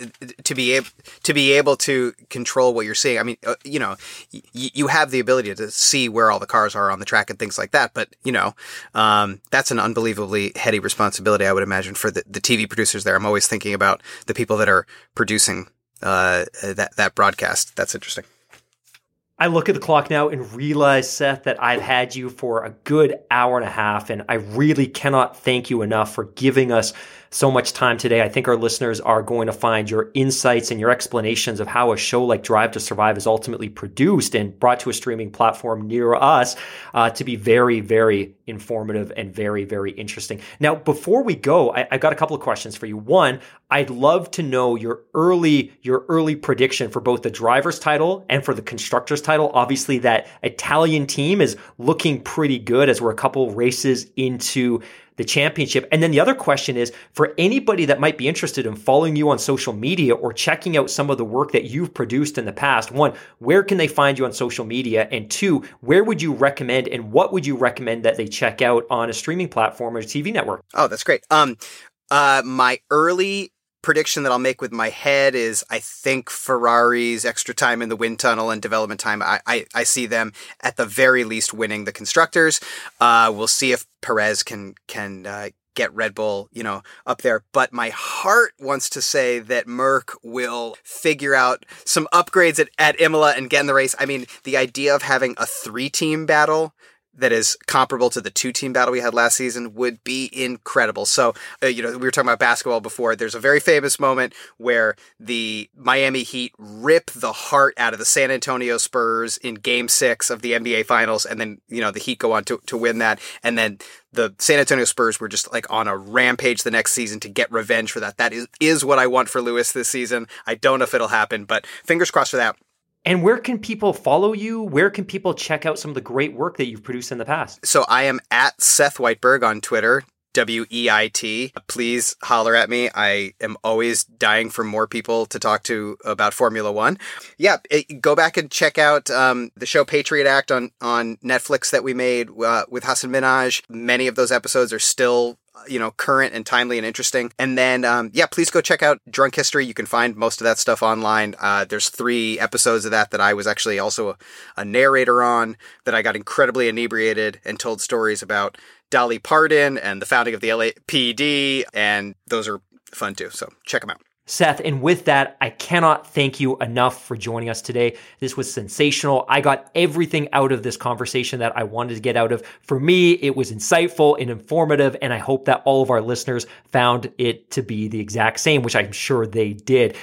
to be able to be able to control what you're seeing. I mean, uh, you know, y- you have the ability to see where all the cars are on the track and things like that. But you know, um, that's an unbelievably heady responsibility, I would imagine, for the, the TV producers there. I'm always thinking about the people that are producing uh, that that broadcast. That's interesting. I look at the clock now and realize, Seth, that I've had you for a good hour and a half, and I really cannot thank you enough for giving us so much time today. I think our listeners are going to find your insights and your explanations of how a show like Drive to Survive is ultimately produced and brought to a streaming platform near us uh, to be very, very informative and very, very interesting. Now, before we go, I, have got a couple of questions for you. One, I'd love to know your early your early prediction for both the driver's title and for the constructor's title. Obviously, that Italian team is looking pretty good as we're a couple races into the championship. And then the other question is for anybody that might be interested in following you on social media or checking out some of the work that you've produced in the past, one, where can they find you on social media? And two, where would you recommend and what would you recommend that they check out on a streaming platform or TV network? Oh, that's great. Um, uh, my early prediction that I'll make with my head is I think Ferrari's extra time in the wind tunnel and development time, I, I, I see them at the very least winning the constructors. Uh, we'll see if Perez can, can, uh, get Red Bull, you know, up there. But my heart wants to say that Merc will figure out some upgrades at, at Imola and get in the race. I mean, the idea of having a three team battle that is comparable to the two team battle we had last season would be incredible. So, uh, you know, we were talking about basketball before. There's a very famous moment where the Miami Heat rip the heart out of the San Antonio Spurs in game six of the NBA finals. And then, you know, the Heat go on to, to win that. And then the San Antonio Spurs were just like on a rampage the next season to get revenge for that. That is, is what I want for Lewis this season. I don't know if it'll happen, but fingers crossed for that. And where can people follow you? Where can people check out some of the great work that you've produced in the past? So I am at Seth Weitberg on Twitter. W E I T. Please holler at me. I am always dying for more people to talk to about Formula One. Yeah, it, go back and check out um, the show Patriot Act on on Netflix that we made uh, with Hasan Minhaj. Many of those episodes are still you know, current and timely and interesting. And then, um, yeah, please go check out Drunk History. You can find most of that stuff online. Uh, there's three episodes of that that I was actually also a, a, narrator on that I got incredibly inebriated and told stories about Dolly Parton and the founding of the LAPD. And those are fun too. So check them out. Seth, and with that, I cannot thank you enough for joining us today. This was sensational. I got everything out of this conversation that I wanted to get out of. For me, it was insightful and informative, and I hope that all of our listeners found it to be the exact same, which I'm sure they did.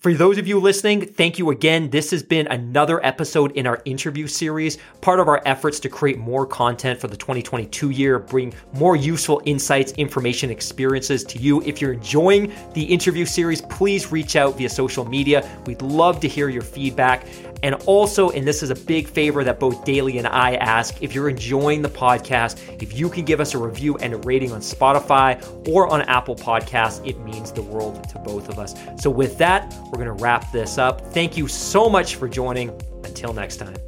For those of you listening, thank you again. This has been another episode in our interview series, part of our efforts to create more content for the 2022 year, bring more useful insights, information, experiences to you. If you're enjoying the interview series, please reach out via social media. We'd love to hear your feedback. And also, and this is a big favor that both Daly and I ask, if you're enjoying the podcast, if you can give us a review and a rating on Spotify or on Apple Podcasts, it means the world to both of us. So, with that, we're going to wrap this up. Thank you so much for joining. Until next time.